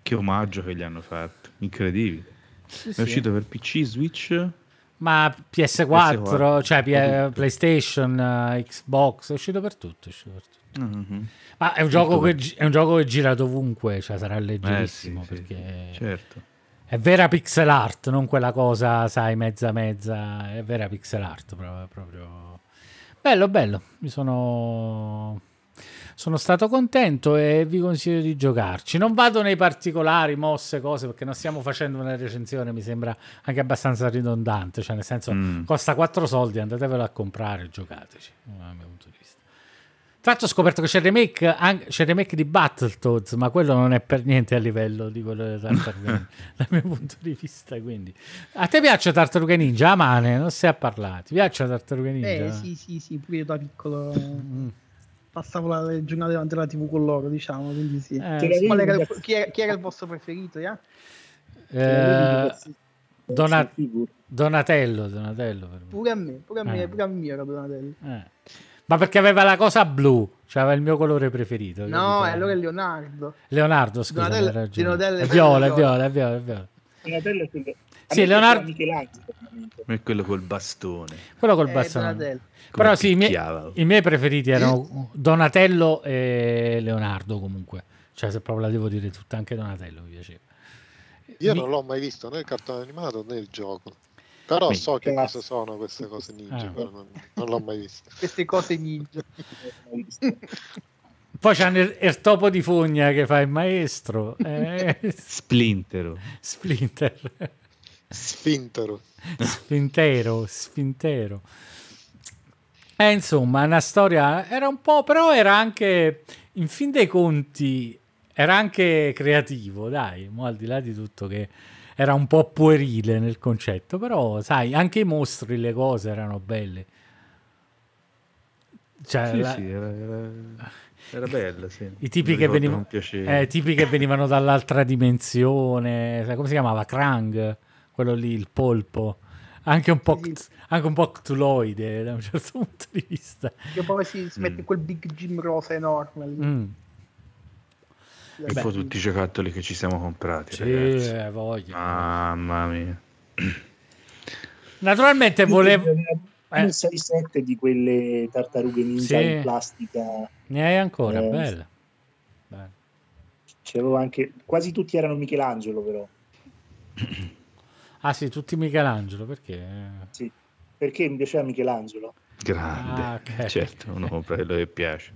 che omaggio che gli hanno fatto, incredibile. Sì, è sì. uscito per PC, Switch. Ma PS4, PS4. cioè P- PlayStation, uh, Xbox, è uscito per tutto. È uscito per tutto. Mm-hmm. Ma è un, gioco che, è un gioco che gira dovunque, cioè sarà leggerissimo. Eh, sì, perché certo. È vera pixel art, non quella cosa, sai, mezza mezza. È vera pixel art proprio. proprio. Bello, bello. Mi sono sono stato contento e vi consiglio di giocarci. Non vado nei particolari, mosse, cose, perché non stiamo facendo una recensione, mi sembra anche abbastanza ridondante, cioè nel senso mm. costa 4 soldi, andatevelo a comprare e giocateci, dal mio punto di vista. Tra l'altro ho scoperto che c'è il remake, anche, c'è il remake di Battletoads, ma quello non è per niente a livello di quello delle Tartarughe dal mio punto di vista. Quindi. A te piace Tartarughe Ninja? Amane, non si è parlato. Ti piace Tartarughe Ninja? Eh sì, sì, sì, pure io da piccolo... Mm passavo le giornate davanti alla TV con loro, diciamo, quindi sì. Eh, sì. Era, chi, era, chi, era, il vostro preferito? Yeah? Eh, Donat- Donatello, Donatello pure a me, pure a me, eh. pure a me era Donatello. Eh. Ma perché aveva la cosa blu, cioè aveva il mio colore preferito. No, e allora è Leonardo. Leonardo, scusa, Donatello, Donatello è viola, è viola, è viola, è viola. Donatello è quello... Sì, Leonardo... È quello col bastone. Quello col bastone. Però sì, i miei, i miei, preferiti erano Donatello e Leonardo comunque. Cioè, se proprio la devo dire tutta, anche Donatello mi piaceva. Io mi... non l'ho mai visto né il cartone animato né il gioco. Però Quindi, so che cosa sono queste cose ninja, ah. non, non, l'ho mai visto. queste cose ninja. Poi c'hanno il, il, topo di fogna che fa il maestro. Eh. Splintero. Splinter. Sfintero. Sfintero, sfintero. Eh, insomma, una storia era un po', però era anche, in fin dei conti, era anche creativo, dai, al di là di tutto che era un po' puerile nel concetto, però sai, anche i mostri, le cose erano belle. Cioè, sì, la... sì, era, era, era bella, sì. I tipi che, venivano, eh, tipi che venivano dall'altra dimensione, sai, come si chiamava? Krang, quello lì, il polpo anche un po', sì. anche un po' ctuloide da un certo punto di vista. Che poi si, si mette mm. quel Big Jim rosa enorme. Mm. E poi tutti i giocattoli che ci siamo comprati. Sì, eh, voglio. Mamma mia. Naturalmente volevo... Eh. 6-7 di quelle tartarughe ninja sì. in plastica. Ne hai ancora, eh, bella. C'avevo anche... Quasi tutti erano Michelangelo però. Ah sì, tutti Michelangelo, perché? Sì, perché mi piaceva Michelangelo. Grande, ah, okay. certo, uno compra quello che piace.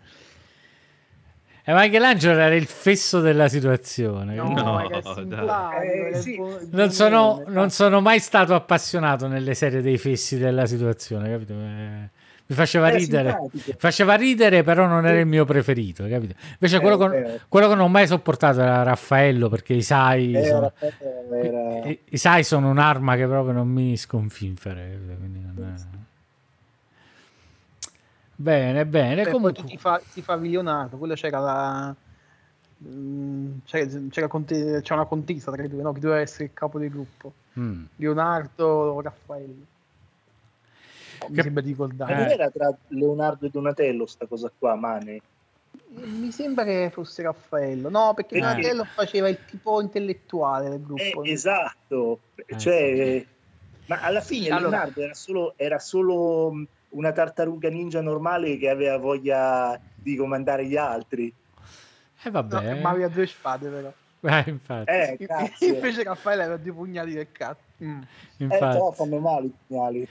E eh, Michelangelo era il fesso della situazione. No, no dai. Eh, sì. non, sono, non, sono, mai stato appassionato nelle serie dei fessi della situazione, capito? Eh, mi faceva ridere, faceva ridere, però non era il mio preferito, capito? Invece eh, quello, che, quello, che, non ho mai sopportato era Raffaello, perché i Sai, eh, sono, era... i, i Sai sono un'arma che proprio non mi sconfinfere. Non è... Bene, bene. Beh, comunque... ti, fa, ti fa Leonardo, quello c'era la, Mm, c'è, c'era conte- c'è una contesa tra i due, no? Chi doveva essere il capo del gruppo? Mm. Leonardo o Raffaello? Mi sembra di ricordare. Ma non era tra Leonardo e Donatello sta cosa qua, Mane? Mi sembra che fosse Raffaello, no, perché eh. Donatello faceva il tipo intellettuale del gruppo. Eh, esatto, eh, cioè, sì. ma alla fine allora... Leonardo era solo, era solo una tartaruga ninja normale che aveva voglia di comandare gli altri. E eh, vabbè. No, ma aveva due spade, però. Eh, infatti. Eh, Invece Raffaele aveva due pugnali del cazzo. Mm. Infatti. Eh, fanno male i pugnali.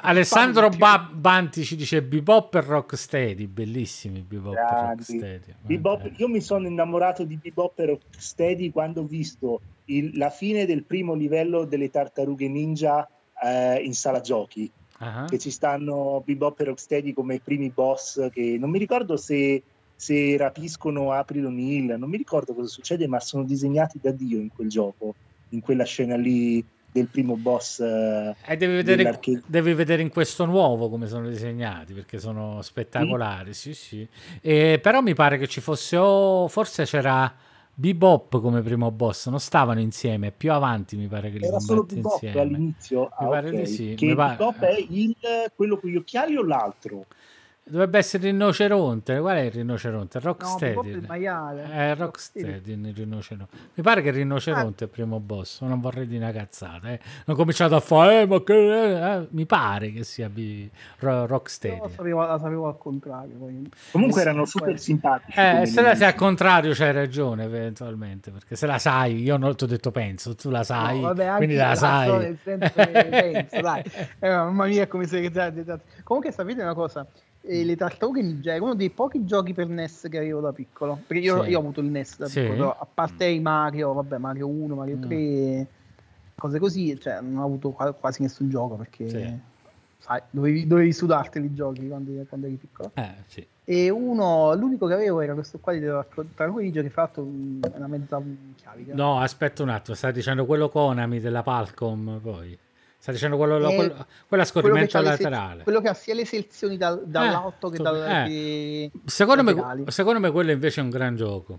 Alessandro ba- Banti ci dice Bebop e Rocksteady, bellissimi Bebop e Rocksteady. Bebop, io mi sono innamorato di Bebop e Rocksteady quando ho visto il, la fine del primo livello delle tartarughe ninja eh, in sala giochi. Uh-huh. Che ci stanno Bebop e Rocksteady come primi boss che non mi ricordo se, se rapiscono April O'Neil, non mi ricordo cosa succede, ma sono disegnati da Dio in quel gioco, in quella scena lì del primo boss. Eh, devi vedere, devi vedere, in questo nuovo come sono disegnati perché sono spettacolari. Sì, sì. E, però mi pare che ci fosse, oh, forse c'era Bebop come primo boss, non stavano insieme. Più avanti mi pare che li Era solo Bebop insieme. all'inizio. Mi ah, pare okay. di sì. Che Bebop è il, quello con gli occhiali o l'altro? Dovrebbe essere il rinoceronte. Qual è il rinoceronte? Rocksteady. No, il maiale. È Rocksteady il rinoceronte. Mi pare che il rinoceronte ah. è il primo boss. Non vorrei dire una cazzata. Eh. Ho cominciato a fare, eh, ma che... Eh, eh mi pare che sia B... Rocksteady. La, sapevo, la sapevo al contrario. Poi. Comunque erano super simpatici. Eh, se la sai al contrario c'hai ragione eventualmente. Perché se la sai, io non ti ho detto penso, tu la sai. No, vabbè, quindi la, la sai. Penso, dai. Eh, mamma mia, come sei... Comunque sapete una cosa? E le tartarughe ninja è uno dei pochi giochi per NES che avevo da piccolo perché io, sì. io ho avuto il NES da sì. piccolo a parte i Mario vabbè Mario 1 Mario 3 mm. cose così cioè non ho avuto quasi nessun gioco perché sì. sai dovevi, dovevi sudarteli i giochi quando, quando eri piccolo eh, e uno l'unico che avevo era questo qua di tartarughe ninja che fra l'altro è una mezza chiavica no aspetta un attimo stai dicendo quello Konami della Palcom poi Sta dicendo quello, eh, quello, quello a scorrimento laterale. Se, quello che ha sia le sezioni dal, dall'alto eh, che dal, eh. secondo, me, secondo me quello invece è un gran gioco.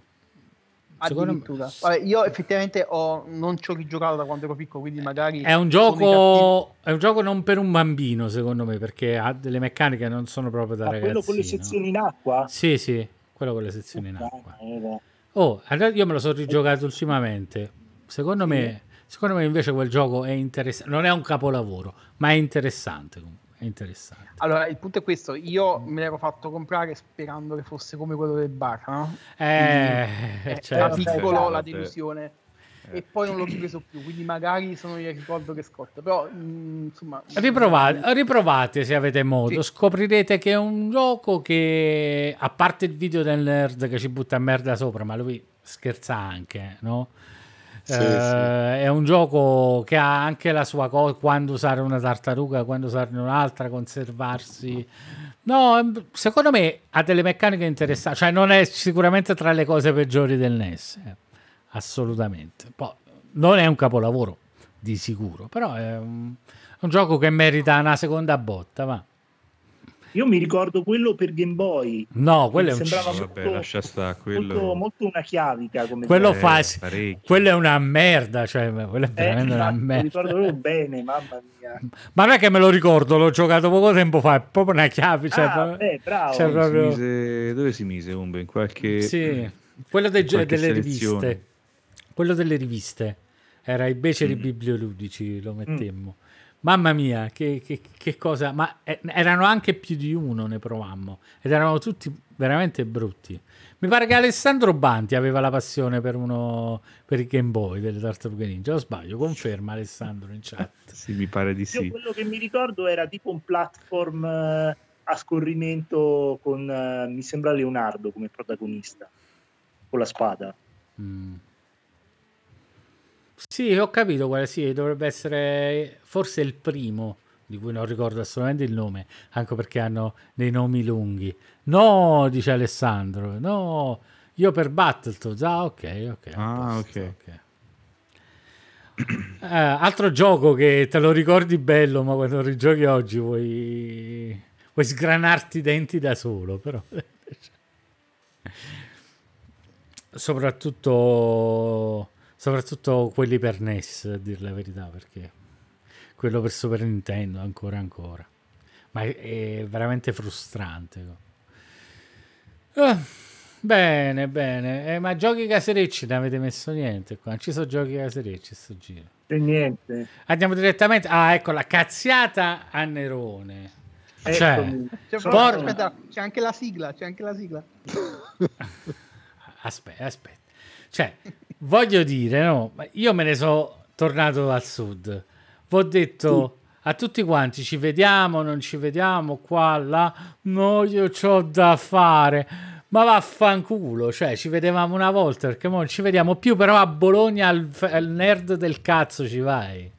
Addirittura. Me... Vabbè, io effettivamente ho, non ci ho rigiocato da quando ero piccolo, quindi magari... È un, gioco, è un gioco non per un bambino, secondo me, perché ha delle meccaniche non sono proprio da ragazzi. quello con le sezioni in acqua? Sì, sì, quello con le sezioni in acqua. Oh, io me lo sono rigiocato ultimamente. Secondo me Secondo me invece quel gioco è interessante, non è un capolavoro, ma è interessante È interessante. Allora, il punto è questo: io me l'ero fatto comprare sperando che fosse come quello del bar, no? Eh, Quindi, certo. Era piccolo la delusione. Eh. E poi non l'ho ripreso più, quindi magari sono io ricordo che scotta. Però, mh, mm, insomma, riprovate, riprovate se avete modo. Sì. Scoprirete che è un gioco che, a parte il video del nerd che ci butta merda sopra, ma lui scherza anche, no? Eh. È un gioco che ha anche la sua cosa, quando usare una tartaruga, quando usarne un'altra, conservarsi. No, secondo me ha delle meccaniche interessanti, cioè non è sicuramente tra le cose peggiori del NES, eh. assolutamente. Poi, non è un capolavoro di sicuro, però è un, un gioco che merita una seconda botta, va. Io mi ricordo quello per Game Boy. No, quello è un sembrava molto, Vabbè, lascia sta, quello... molto, molto una chiavica. Come quello, fa... quello è una merda. Cioè, quello è veramente eh, una merda. Mi ricordo bene, mamma mia. Ma non è che me lo ricordo, l'ho giocato poco tempo fa. È proprio una chiave. Cioè, ah, beh, bravo. Cioè, proprio... si mise... Dove si mise Umbe? In qualche. Sì, quello de... delle selezione. riviste. Quello delle riviste. Era i beceri mm. biblioludici, lo mettemmo. Mm. Mamma mia, che, che, che, cosa, ma eh, erano anche più di uno, ne provammo, ed erano tutti veramente brutti. Mi pare che Alessandro Banti aveva la passione per uno per il Game Boy delle Tartarughe Ninja, o sbaglio? Conferma Alessandro in chat. sì, mi pare di sì. Io quello che mi ricordo era tipo un platform uh, a scorrimento con, uh, mi sembra Leonardo come protagonista, con la spada. Mm. Sì, ho capito quale sì, dovrebbe essere forse il primo, di cui non ricordo assolutamente il nome, anche perché hanno dei nomi lunghi. No, dice Alessandro, no, io per Battletoads, ah ok, ok. Ah, posto, ok. okay. Uh, altro gioco che te lo ricordi bello, ma quando rigiochi oggi vuoi, vuoi sgranarti i denti da solo, però... soprattutto, soprattutto quelli per NES, a dire la verità, perché quello per Super Nintendo ancora ancora. Ma è, veramente frustrante. Ah, bene, bene. Eh, ma giochi caserecci ne avete messo niente qua? Non ci sono giochi caserecci sto giro. E niente. Andiamo direttamente. Ah, ecco la cazziata a Nerone. Cioè, cioè por... aspetta, c'è anche la sigla, c'è anche la sigla. aspetta, aspetta. Cioè, voglio dire, no, io me ne sono tornato al sud. Vi ho detto a tutti quanti, ci vediamo, non ci vediamo, qua, là. No, io ho da fare. Ma vaffanculo, cioè ci vedevamo una volta perché non ci vediamo più, però a Bologna al, al nerd del cazzo ci vai.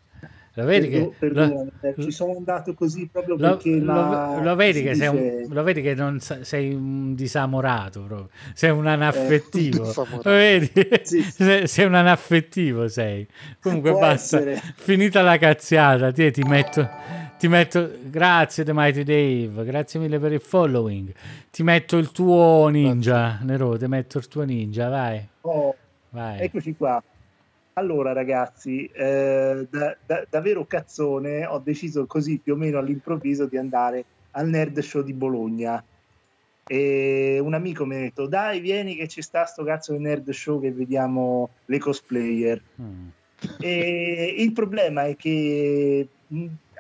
Lo vedi che lo, eh, ci sono andato così proprio lo, perché lo, lo vedi che dice... sei un, lo vedi che non sei un disamorato proprio. sei un anaffettivo eh, lo vedi? Sì. sei, sei, un anaffettivo sei comunque Può basta essere. finita la cazziata ti, ti metto ti metto grazie The Mighty Dave grazie mille per il following ti metto il tuo ninja Nero ti metto il tuo ninja vai, oh, vai. eccoci qua allora ragazzi, eh, da, da, da, vero cazzone ho deciso così più o meno all'improvviso di andare al Nerd Show di Bologna. E un amico mi ha detto dai vieni che ci sta sto cazzo di Nerd Show che vediamo le cosplayer. Mm. E il problema è che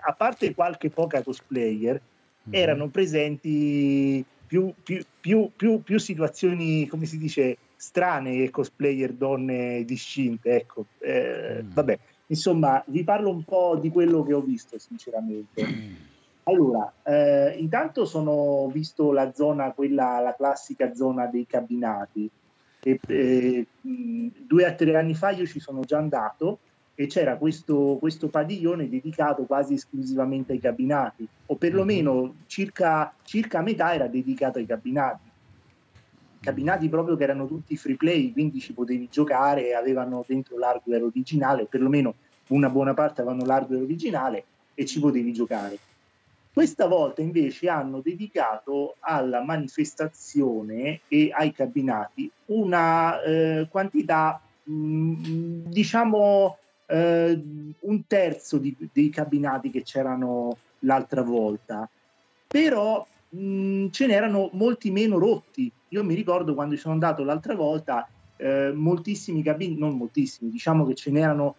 a parte qualche poca cosplayer mm. erano presenti più, più, più, più situazioni, come si dice, strane e cosplayer donne discinte, ecco. Eh, mm. Vabbè, insomma, vi parlo un po' di quello che ho visto, sinceramente. Mm. Allora, eh, intanto sono visto la zona, quella, la classica zona dei cabinati. E, eh, due o tre anni fa io ci sono già andato e c'era questo, questo padiglione dedicato quasi esclusivamente ai cabinati, o perlomeno mm-hmm. circa, circa metà era dedicato ai cabinati cabinati proprio che erano tutti free play, quindi ci potevi giocare, avevano dentro l'hardware originale, perlomeno una buona parte avevano l'hardware originale e ci potevi giocare. Questa volta invece hanno dedicato alla manifestazione e ai cabinati una eh, quantità, mh, mm, diciamo, eh, un terzo di, dei cabinati che c'erano l'altra volta, però mh, mm, ce n'erano molti meno rotti. Io mi ricordo quando sono andato l'altra volta, eh, moltissimi cabini, non moltissimi, diciamo che ce n'erano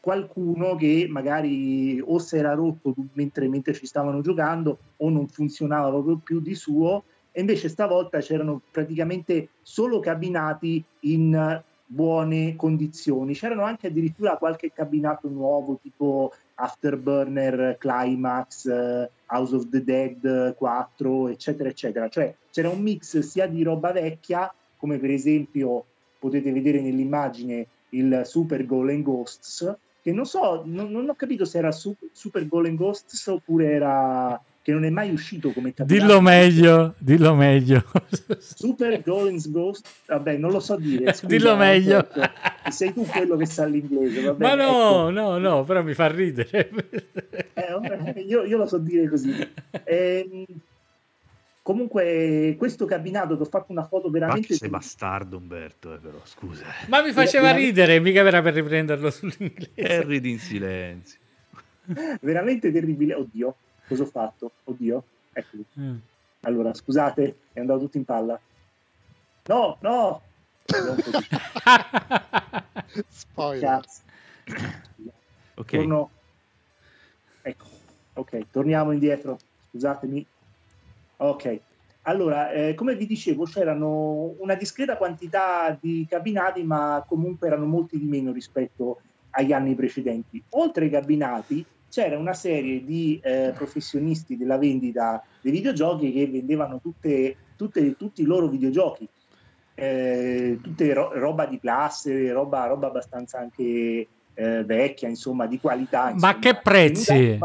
qualcuno che magari o si era rotto mentre, mentre ci stavano giocando o non funzionava proprio più di suo e invece stavolta c'erano praticamente solo cabinati in buone condizioni. C'erano anche addirittura qualche cabinato nuovo tipo Afterburner, Climax, uh, House of the Dead 4, eccetera, eccetera. Cioè c'era un mix sia di roba vecchia, come per esempio potete vedere nell'immagine il Super Golem Ghosts, che non so, non, non ho capito se era Super, Super Golem Ghosts oppure era che non è mai uscito come capitano. Dillo meglio, dillo meglio. Super Golems Ghost, vabbè, non lo so dire. Scusa, dillo meglio. Certo. Sei tu quello che sa l'inglese. Vabbè, Ma no, ecco. no, no, però mi fa ridere. eh, io, io, lo so dire così. Eh, comunque questo cabinato che ho fatto una foto veramente... Ma sei bastardo Umberto, eh, però, scusa. Ma mi faceva ridere, mica era per riprenderlo sull'inglese. E ridi in silenzio. veramente terribile, oddio Cosa ho fatto? Oddio, eccoli. Mm. Allora, scusate, è andato tutto in palla. No, no! Spoiler. Cazzo. Ok. Torno... Ecco, ok, torniamo indietro. Scusatemi. Ok. Allora, eh, come vi dicevo, c'erano una discreta quantità di cabinati, ma comunque erano molti di meno rispetto agli anni precedenti. Oltre ai cabinati, c'era una serie di eh, professionisti della vendita dei videogiochi che vendevano tutte, tutte, tutti i loro videogiochi, eh, tutte ro- roba di classe, roba, roba abbastanza anche eh, vecchia, insomma, di qualità. Insomma, Ma che prezzi?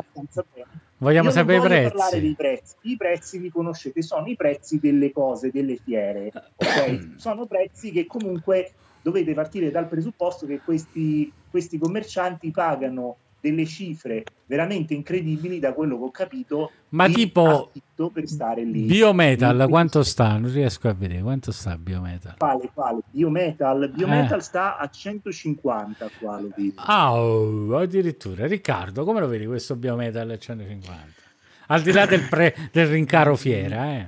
Vogliamo Io sapere i prezzi. parlare dei prezzi. I prezzi vi conoscete, sono i prezzi delle cose, delle fiere. Okay? sono prezzi che comunque dovete partire dal presupposto che questi, questi commercianti pagano delle cifre veramente incredibili da quello che ho capito. Ma tipo per stare lì. Biometal lì, quanto sta? Non riesco a vedere quanto sta Biometal. Quale, quale? Biometal, Biometal eh. sta a 150 qua lo vedo. Ah, oh, addirittura. Riccardo, come lo vedi questo Biometal a 150? Al di là del, pre, del rincaro fiera, eh.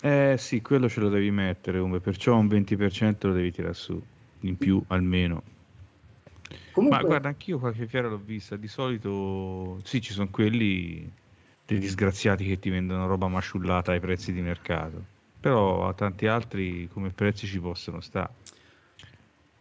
Eh sì, quello ce lo devi mettere, come perciò un 20% lo devi tirare su, in più almeno. Comunque... Ma guarda, anch'io qualche fiera l'ho vista. Di solito, sì, ci sono quelli dei disgraziati che ti vendono roba masciullata ai prezzi di mercato. Però a tanti altri come prezzi ci possono stare.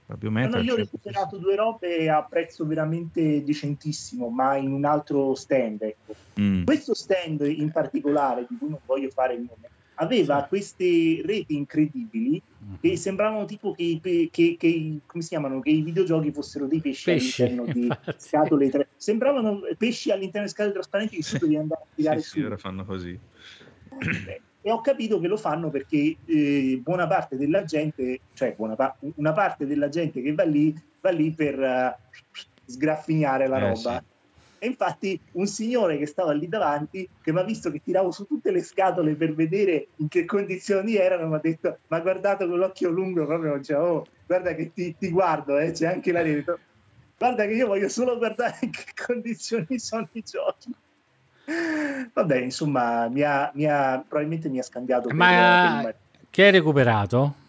No, no, io ho recuperato due robe a prezzo veramente decentissimo, ma in un altro stand. Ecco. Mm. Questo stand in particolare, di cui non voglio fare il nome, aveva queste reti incredibili che mhm. sembravano tipo che, che, che, come si chiamano, che i videogiochi fossero dei pesci, pesci all'interno di scatole tra... sembravano pesci all'interno di scatole trasparenti che si devi andare a tirare sì, su. Sì, ora fanno così. E ho capito che lo fanno perché eh, buona parte della gente, cioè pa- una parte della gente che va lì, va lì per uh, sgraffignare la eh, roba. Sì e infatti un signore che stava lì davanti, che mi ha visto che tiravo su tutte le scatole per vedere in che condizioni erano, mi ha detto, ma guardato con l'occhio lungo, proprio, cioè, oh, guarda che ti, ti guardo, eh, c'è anche la rete. Guarda che io voglio solo guardare in che condizioni sono i giochi. Vabbè, insomma, mi ha, mi ha, probabilmente mi ha scambiato. Ma per, per... che hai recuperato?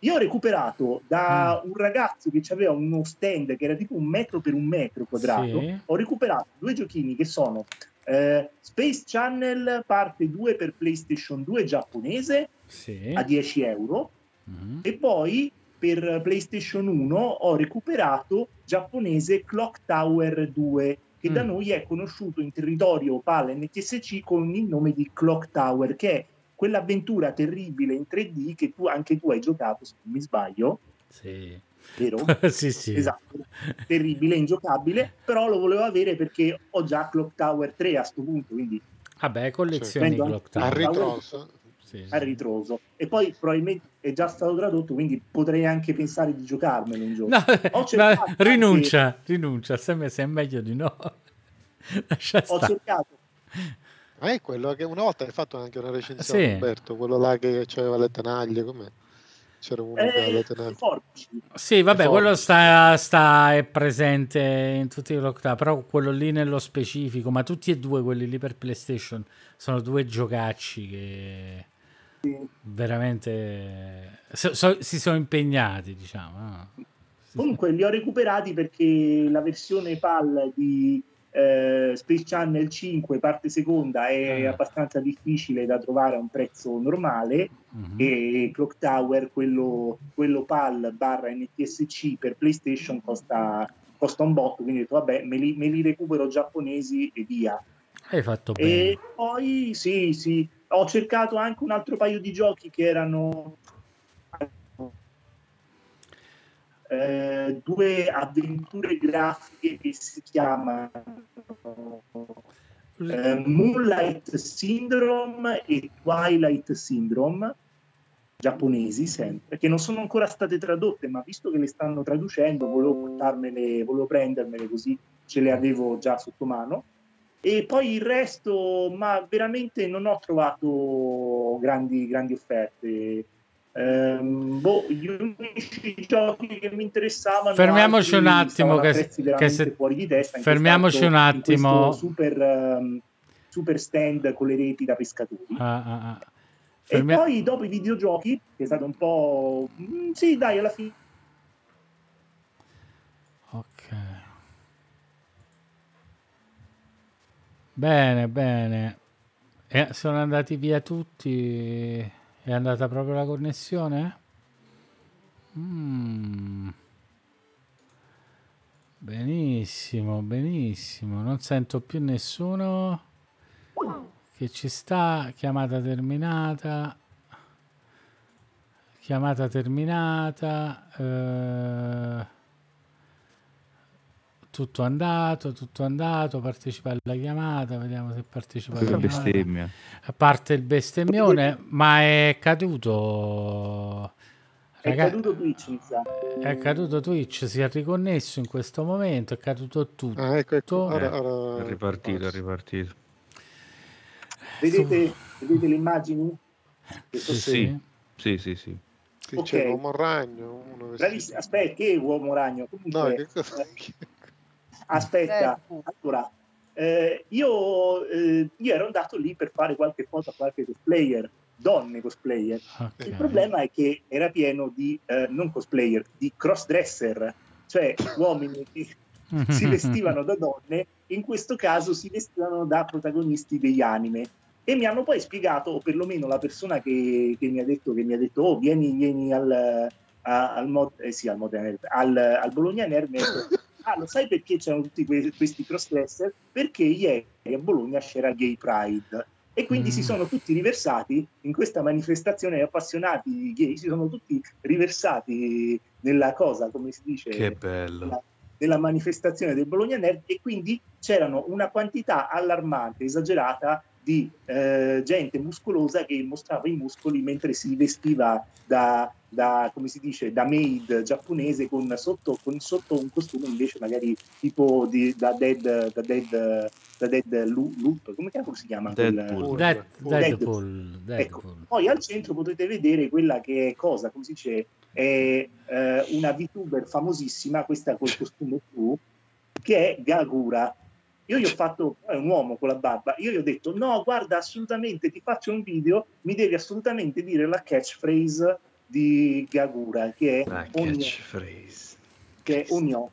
Io ho recuperato da mm. un ragazzo che aveva uno stand che era tipo un metro per un metro quadrato. Sì. Ho recuperato due giochini che sono eh, Space Channel parte 2 per PlayStation 2 giapponese sì. a 10 euro. Mm. E poi per PlayStation 1 ho recuperato giapponese Clock Tower 2 che mm. da noi è conosciuto in territorio PAL NTSC con il nome di Clock Tower che è quell'avventura terribile in 3D che tu anche tu hai giocato, se non mi sbaglio. Sì. Vero? sì, sì. Esatto. Terribile, ingiocabile, però lo volevo avere perché ho già Clock Tower 3 a questo punto, quindi... Vabbè, collezioni cioè, Clock Tower. A ritroso. Sì, sì. A ritroso. E poi probabilmente è già stato tradotto, quindi potrei anche pensare di giocarmelo un giorno. No, rinuncia, anche... rinuncia, sembra sia meglio di no. Lascia ho stare. cercato ma è quello che una volta hai fatto anche una recensione, sì. Roberto, quello là che aveva le tenaglie, com'è? C'era uno eh, che aveva le tenaglie. Sì, vabbè, quello sta, sta, è presente in tutti i lockdown, però quello lì nello specifico, ma tutti e due quelli lì per PlayStation sono due giocacci che sì. veramente so, so, si sono impegnati, diciamo. No? Comunque li ho recuperati perché la versione PAL di eh, Space Channel 5 parte seconda è uh abbastanza difficile da trovare a un prezzo normale. Uh-huh. e Clock Tower quello, quello PAL barra NTSC per PlayStation costa, costa un botto quindi ho detto vabbè me li, me li recupero giapponesi e via. Hai fatto bene. e poi sì sì ho cercato anche un altro paio di giochi che erano eh, due avventure grafiche che si chiamano eh, Moonlight Syndrome e Twilight Syndrome giapponesi sempre, che non sono ancora state tradotte, ma visto che le stanno traducendo, volevo portarmele, volevo prendermele così ce le avevo già sotto mano. E poi il resto, ma veramente non ho trovato grandi, grandi offerte. Ehm, boh, gli unici giochi che mi interessavano fermiamoci un attimo che, che se... fuori di testa fermiamoci un attimo. super, um, super stand con le reti da pescatori. Ah, ah, ah. Fermi... e poi dopo i videogiochi che è stato un po' mm, sì dai alla fine ok. Bene bene. Eh, sono andati via tutti è andata proprio la connessione? Mm. Benissimo, benissimo. Non sento più nessuno che ci sta. Chiamata terminata. Chiamata terminata. Eh tutto andato, tutto andato, partecipa alla chiamata, vediamo se partecipa alla bestemmia. A parte il bestemmione, ma è caduto È caduto Twitch, mi sa. È caduto Twitch, si è riconnesso in questo momento, è caduto tutto. Ah, ecco, ecco. Ora, eh, ora... È ripartito, è ripartito. Vedete, vedete le immagini? Sì, sì, sì, sì, sì. Sì, okay. C'è l'uomo ragno. Aspetta, che uomo ragno? Comunque, no, che cosa... Aspetta, eh. allora, eh, io, eh, io, ero andato lì per fare qualche foto a qualche cosplayer, donne cosplayer. Okay. Il problema è che era pieno di eh, non cosplayer, di crossdresser, cioè uomini che si vestivano da donne, in questo caso si vestivano da protagonisti degli anime e mi hanno poi spiegato, o perlomeno la persona che, che mi ha detto, che mi ha detto, oh, vieni, vieni al, a, al, mod, eh sì, al, al, al Bologna Nerd, ah, lo sai perché c'erano tutti que- questi crossdresser? Perché ieri a Bologna c'era Gay Pride e quindi mm. si sono tutti riversati in questa manifestazione appassionati gay, si sono tutti riversati nella cosa, come si dice? Che bello. Nella, nella manifestazione del Bologna Nerd e quindi c'erano una quantità allarmante, esagerata di eh, gente muscolosa che mostrava i muscoli mentre si vestiva da, da come si dice, da maid giapponese con sotto, con sotto un costume invece magari tipo di, da dead, da dead, da dead loop, come si chiama? Deadpool. Dead, Deadpool. Deadpool. Ecco. Poi al centro potete vedere quella che è cosa, come si dice, è eh, una VTuber famosissima, questa col costume blu, che è Gagura io gli ho fatto, è un uomo con la barba, io gli ho detto no, guarda, assolutamente ti faccio un video, mi devi assolutamente dire la catchphrase di Gagura, che è la catchphrase. Che è Ogno.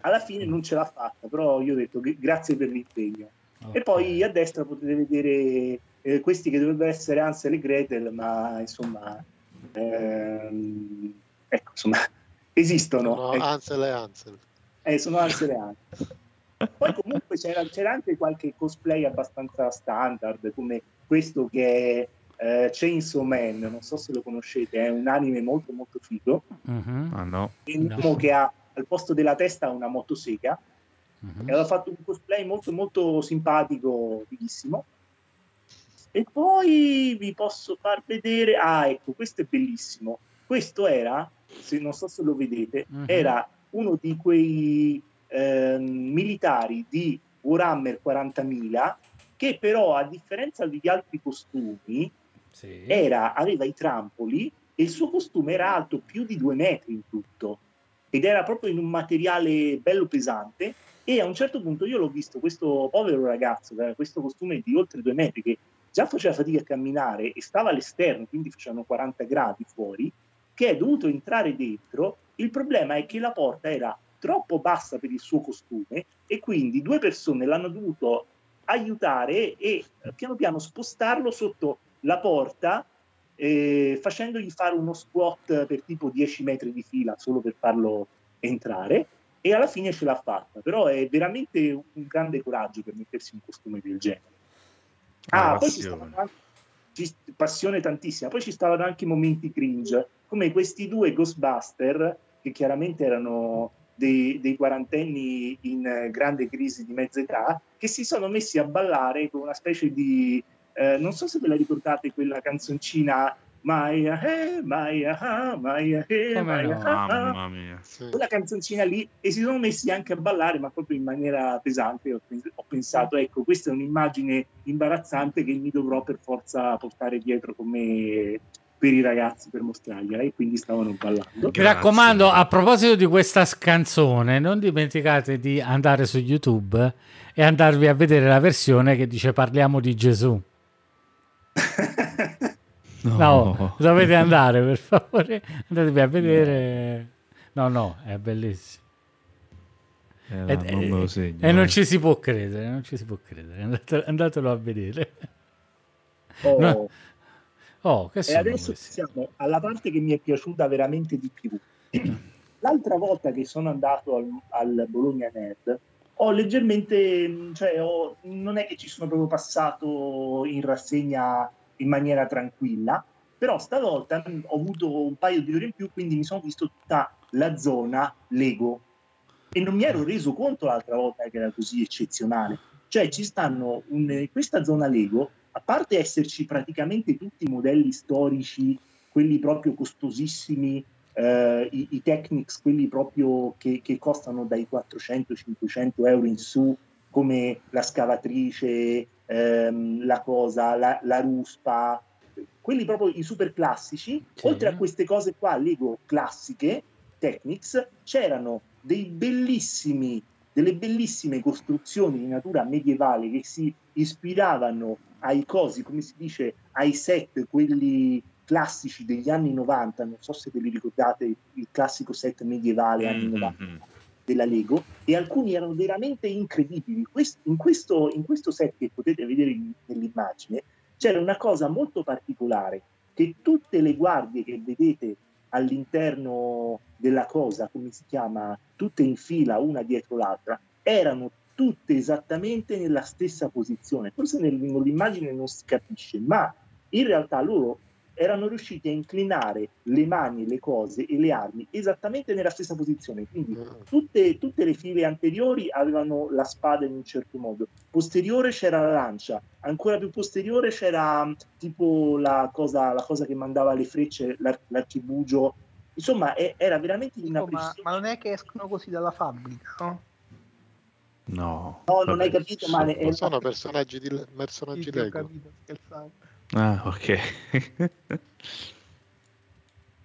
Alla fine non ce l'ha fatta, però io ho detto grazie per l'impegno. Okay. E poi a destra potete vedere eh, questi che dovrebbero essere Ansel e Gretel, ma insomma, ehm, ecco, insomma, esistono. Sono ecco. Ansel e Ansel. Eh, sono Ansel e Ansel. Poi comunque c'era, c'era, anche qualche cosplay abbastanza standard, come questo che è uh, Chainsaw Man, non so se lo conoscete, è un anime molto molto figo. Uh-huh. Ah, no. no. che ha al posto della testa una motosega. Uh-huh. E aveva fatto un cosplay molto molto simpatico, fighissimo. E poi vi posso far vedere, ah ecco, questo è bellissimo. Questo era, se non so se lo vedete, uh-huh. era uno di quei eh, militari di Warhammer 40.000 che però a differenza degli altri costumi sì. era, aveva i trampoli e il suo costume era alto più di due metri in tutto ed era proprio in un materiale bello pesante e a un certo punto io l'ho visto questo povero ragazzo che aveva questo costume di oltre due metri che già faceva fatica a camminare e stava all'esterno quindi facevano 40 gradi fuori che è dovuto entrare dentro il problema è che la porta era troppo bassa per il suo costume e quindi due persone l'hanno dovuto aiutare e piano piano spostarlo sotto la porta eh, facendogli fare uno squat per tipo 10 metri di fila solo per farlo entrare e alla fine ce l'ha fatta. Però è veramente un grande coraggio per mettersi un costume del genere. Ah, poi ci stavano anche, passione tantissima. Poi ci stavano anche momenti cringe come questi due Ghostbuster che chiaramente erano dei, dei quarantenni in eh, grande crisi di mezza età che si sono messi a ballare con una specie di eh, non so se ve la ricordate quella canzoncina Maya, eh, Maya, Maya, eh, Maya, mamma mia. Sì. Quella canzoncina lì e si sono messi anche a ballare, ma proprio in maniera pesante. Ho, ho, pensato, ecco, questa è un'immagine imbarazzante che mi dovrò per forza portare dietro con me per i ragazzi per mostrargliela e quindi stavano ballando. Mi raccomando, a proposito di questa canzone, non dimenticate di andare su YouTube e andarvi a vedere la versione che dice parliamo di Gesù. no. no, dovete andare per favore, andatevi a vedere. No, no, è bellissimo. Eh, e, non segno, e non ci si può credere, non ci si può credere. Andate, andatelo a vedere. Oh. No, Oh, e adesso questi? siamo alla parte che mi è piaciuta veramente di più. L'altra volta che sono andato al, al Bologna Nerd, ho leggermente, cioè ho, non è che ci sono proprio passato in rassegna in maniera tranquilla, però stavolta ho avuto un paio di ore in più, quindi mi sono visto tutta la zona Lego e non mi ero reso conto l'altra volta che era così eccezionale. Cioè ci stanno in questa zona Lego a parte esserci praticamente tutti i modelli storici, quelli proprio costosissimi eh, i, i, Technics, quelli proprio che, che costano dai 400-500 euro in su, come la scavatrice, ehm, la cosa, la, la, ruspa, quelli proprio i super classici. Sì. Oltre a queste cose qua, Lego classiche, Technics, c'erano dei bellissimi delle bellissime costruzioni di natura medievale che si ispiravano ai cosi, come si dice, ai set, quelli classici degli anni 90, non so se ve li ricordate, il classico set medievale anni 90 mm-hmm. della Lego, e alcuni erano veramente incredibili. in, questo, in questo set che potete vedere nell'immagine c'era una cosa molto particolare, che tutte le guardie che vedete all'interno della cosa, come si chiama, tutte in fila una dietro l'altra, erano tutte esattamente nella stessa posizione. Forse nell'immagine non si capisce, ma in realtà loro erano riusciti a inclinare le mani, le cose e le armi esattamente nella stessa posizione. Quindi mm. tutte, tutte, le file anteriori avevano la spada in un certo modo, posteriore c'era la lancia, ancora più posteriore c'era tipo la cosa, la cosa che mandava le frecce, l'ar- l'archibugio. Insomma, è, era veramente di una oh, ma, ma, non è che escono così dalla fabbrica, no? No, no non hai capito, ma è... sono personaggi, di, personaggi Lego. Ho capito, scherzando. Ah, ok.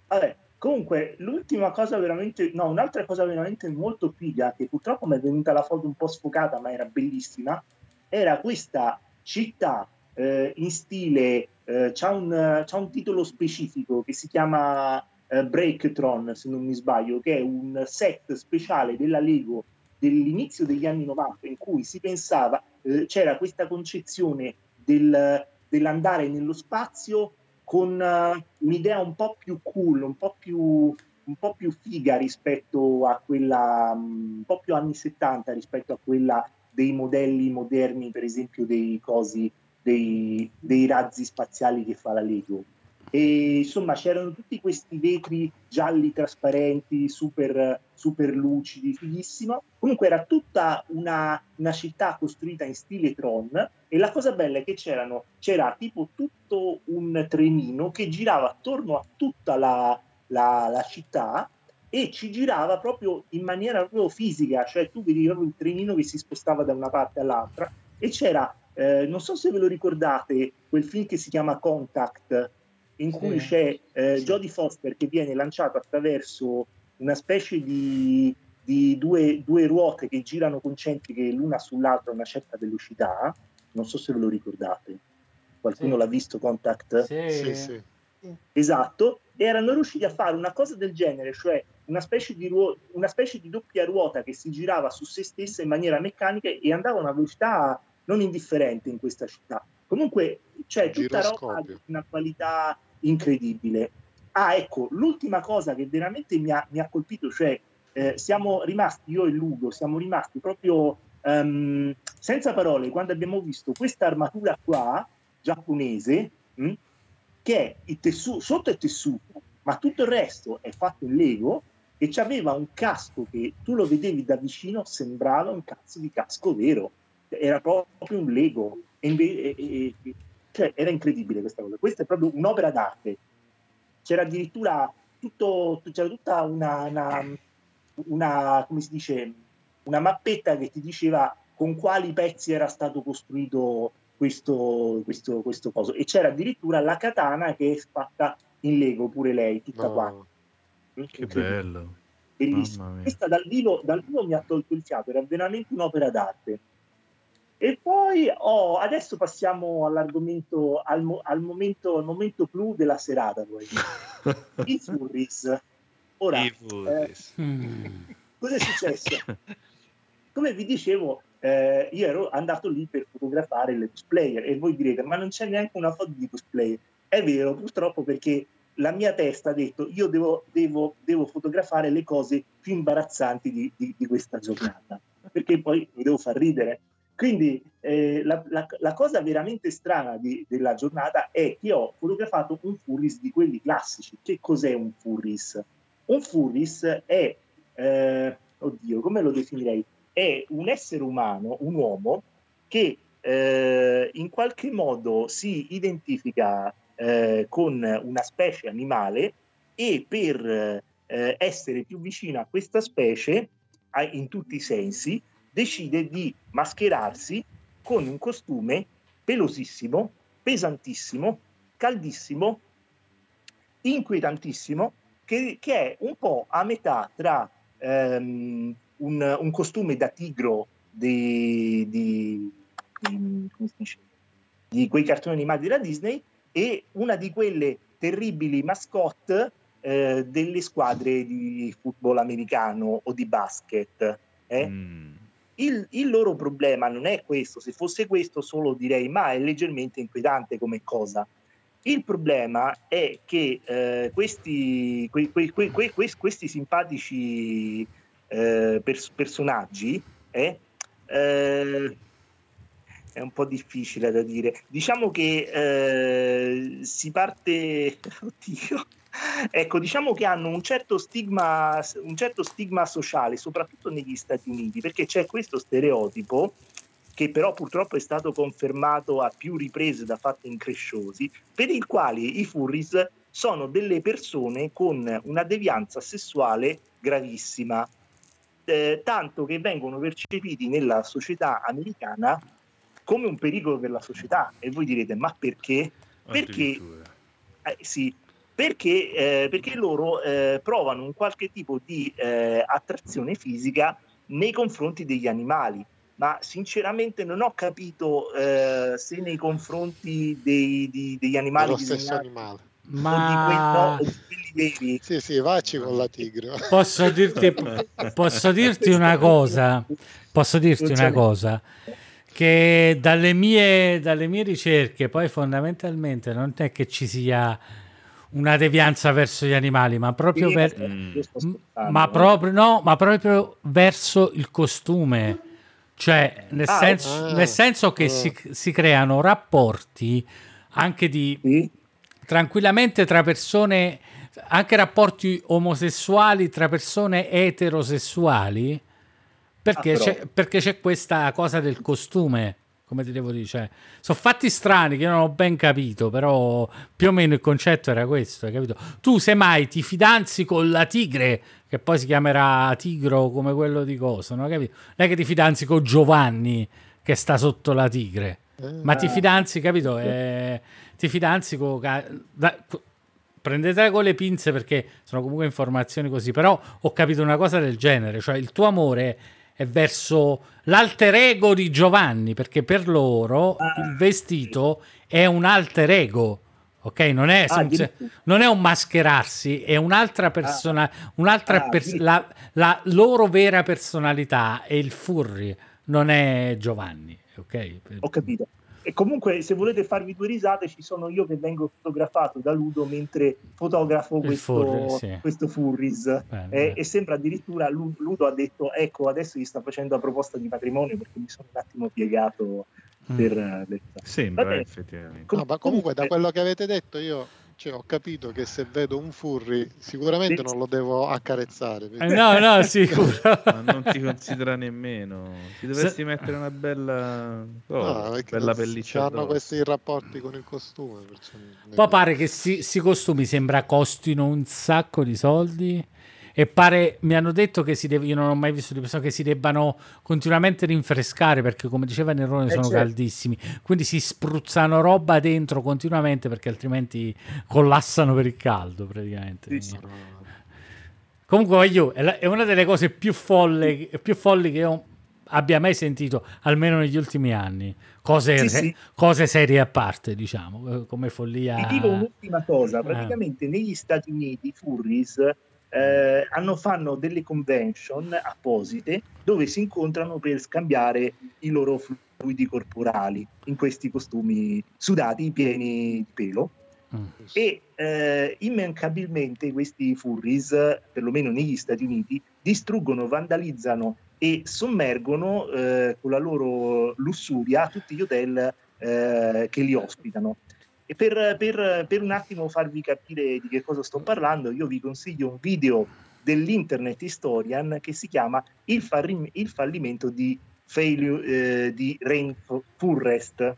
Vabbè, comunque, l'ultima cosa veramente, no, un'altra cosa veramente molto figa, che purtroppo mi è venuta la foto un po' sfocata, ma era bellissima, era questa città eh, in stile, eh, c'ha, un, c'ha, un, titolo specifico che si chiama eh, Breaktron, se non mi sbaglio, che è un set speciale della Lego dell'inizio degli anni 90 in cui si pensava, eh, c'era questa concezione del dell'andare nello spazio con uh, un'idea un po' più cool, un po' più, un po' più figa rispetto a quella, um, un po' più anni 70 rispetto a quella dei modelli moderni, per esempio dei cosi, dei, dei razzi spaziali che fa la Lego e insomma c'erano tutti questi vetri gialli trasparenti, super, super lucidi, fighissimo. Comunque era tutta una, una, città costruita in stile Tron e la cosa bella è che c'era tipo tutto un trenino che girava attorno a tutta la, la, la città e ci girava proprio in maniera proprio fisica, cioè tu vedi proprio il trenino che si spostava da una parte all'altra e c'era, eh, non so se ve lo ricordate, quel film che si chiama Contact, in cui sì. c'è eh, sì. Jodie Foster che viene lanciato attraverso una specie di, di due, due, ruote che girano concentriche l'una sull'altra a una certa velocità. Non so se ve lo ricordate. Qualcuno sì. l'ha visto Contact? Sì. sì, Esatto, e erano riusciti a fare una cosa del genere, cioè una specie, di ruo- una specie di doppia ruota che si girava su se stessa in maniera meccanica e andava a una velocità non indifferente in questa città. Comunque c'è tutta roba di una qualità incredibile. Ah, ecco, l'ultima cosa che veramente mi ha, mi ha colpito, cioè eh, siamo rimasti, io e Ludo, siamo rimasti proprio um, senza parole quando abbiamo visto questa armatura qua, giapponese, mh, hm, che è il tessuto, sotto è tessuto, ma tutto il resto è fatto in Lego e aveva un casco che tu lo vedevi da vicino, sembrava un cazzo di casco vero, era proprio un Lego. E, e, e, cioè, era incredibile questa cosa. Questa è proprio un'opera d'arte. C'era addirittura tutto, c'era tutta una, una, una, come si dice, una mappetta che ti diceva con quali pezzi era stato costruito questo, questo, questo coso. E c'era addirittura la katana che è fatta in Lego, pure lei, tutta oh, qua. Che bello. Bellissimo. Questa dal vivo, dal vivo mi ha tolto il fiato, era veramente un'opera d'arte. E poi oh, adesso passiamo all'argomento, al, al, momento, al momento clou della serata. I furries. Ora, I furries. Eh, cosa è successo? Come vi dicevo, eh, io ero andato lì per fotografare le cosplayer e voi direte, ma non c'è neanche una foto di cosplayer. È vero, purtroppo perché la mia testa ha detto io devo, devo, devo fotografare le cose più imbarazzanti di, di, di questa giornata, perché poi mi devo far ridere quindi eh, la, la, la, cosa veramente strana di, della giornata è che ho fotografato un furris di quelli classici. Che cos'è un furris? Un furris è, eh, oddio, come lo definirei? È un essere umano, un uomo, che eh, in qualche modo si identifica eh, con una specie animale e per eh, essere più vicino a questa specie in tutti i sensi, decide di mascherarsi con un costume pelosissimo, pesantissimo, caldissimo, inquietantissimo, che, che è un po' a metà tra ehm, un, un, costume da tigro di, di, di, di, quei cartoni animati della Disney e una di quelle terribili mascotte eh, delle squadre di football americano o di basket. Eh? Mm. Il, il, loro problema non è questo, se fosse questo solo direi ma è leggermente inquietante come cosa. Il problema è che eh, questi, que, que, que, questi, simpatici eh, pers- personaggi eh, eh, è un po' difficile da dire. Diciamo che eh, si parte... Oddio ecco, diciamo che hanno un certo, stigma, un certo stigma sociale, soprattutto negli Stati Uniti, perché c'è questo stereotipo che però purtroppo è stato confermato a più riprese da fatti incresciosi, per il quale i furries sono delle persone con una devianza sessuale gravissima, eh, tanto che vengono percepiti nella società americana come un pericolo per la società. E voi direte, ma perché? Perché, eh, sì, perché, eh, perché loro eh, provano un qualche tipo di eh, attrazione fisica nei confronti degli animali. Ma sinceramente non ho capito eh, se nei confronti dei, di, degli animali... Lo stesso animale. Ma... Di quelli, no, Sì, sì, vacci con la tigre. Posso dirti, posso dirti una cosa? Posso dirti una cosa? Che dalle mie, dalle mie ricerche poi fondamentalmente non è che ci sia una devianza verso gli animali, ma proprio, sì, ver- mm. ma proprio, no, ma proprio verso il costume. Cioè, nel, ah, senso, ah, nel senso, che ah. si, si, creano rapporti anche di sì. tranquillamente tra persone, anche rapporti omosessuali tra persone eterosessuali, perché, ah, c'è, perché c'è questa cosa del costume come ti devo dire, cioè, sono fatti strani che io non ho ben capito, però più o meno il concetto era questo, hai capito? Tu semmai ti fidanzi con la tigre, che poi si chiamerà tigro come quello di cosa, no? Capito? Non è che ti fidanzi con Giovanni che sta sotto la tigre, ma ti fidanzi, capito? Eh, ti fidanzi con... Da, prendetela con le pinze perché sono comunque informazioni così, però ho capito una cosa del genere, cioè il tuo amore è verso l'alter ego di Giovanni, perché per loro ah. il vestito è un alter ego. Ok, non è, ah, non è un mascherarsi, è un'altra persona, ah. un'altra ah, pers- la, la, loro vera personalità è il furry, non è Giovanni. Ok, ho capito. E comunque, se volete farvi due risate, ci sono io che vengo fotografato da Ludo mentre fotografo questo, furry, sì. questo Furries. Bene, e, e, sembra addirittura Ludo ha detto: Ecco, adesso gli sta facendo la proposta di matrimonio perché mi sono un attimo piegato. Mm. Per, mm. Sembra effettivamente. No, ma comunque, da quello che avete detto, io cioè, ho capito che se vedo un furry sicuramente sì. non lo devo accarezzare. Perché... Eh, no, no, sicuro. Ma non ti considera nemmeno. Ti dovresti se... mettere una bella, oh, no, bella pelliccia. Hanno questi rapporti con il costume. Poi pare che si, si costumi sembra costino un sacco di soldi e pare, mi hanno detto che si deve, io non ho mai visto di persone che si debbano continuamente rinfrescare perché come diceva Nerone eh sono certo. caldissimi, quindi si spruzzano roba dentro continuamente perché altrimenti collassano per il caldo praticamente. Sì. Comunque voglio, è una delle cose più, folle, più folli che io abbia mai sentito, almeno negli ultimi anni. Cose, sì, sì. cose serie a parte, diciamo, eh, come follia. Ti dico un'ultima cosa, praticamente eh. negli Stati Uniti Furries eh, hanno, fanno delle convention apposite dove si incontrano per scambiare i loro fluidi corporali in questi costumi sudati pieni di pelo. Mm. E eh, immancabilmente questi furries, perlomeno negli Stati Uniti, distruggono, vandalizzano e sommergono eh, con la loro lussuria tutti gli hotel eh, che li ospitano. E per, per, per, un attimo farvi capire di che cosa sto parlando, io vi consiglio un video dell'Internet Historian che si chiama Il, fallim- il fallimento di, failure, eh, di Rainforest,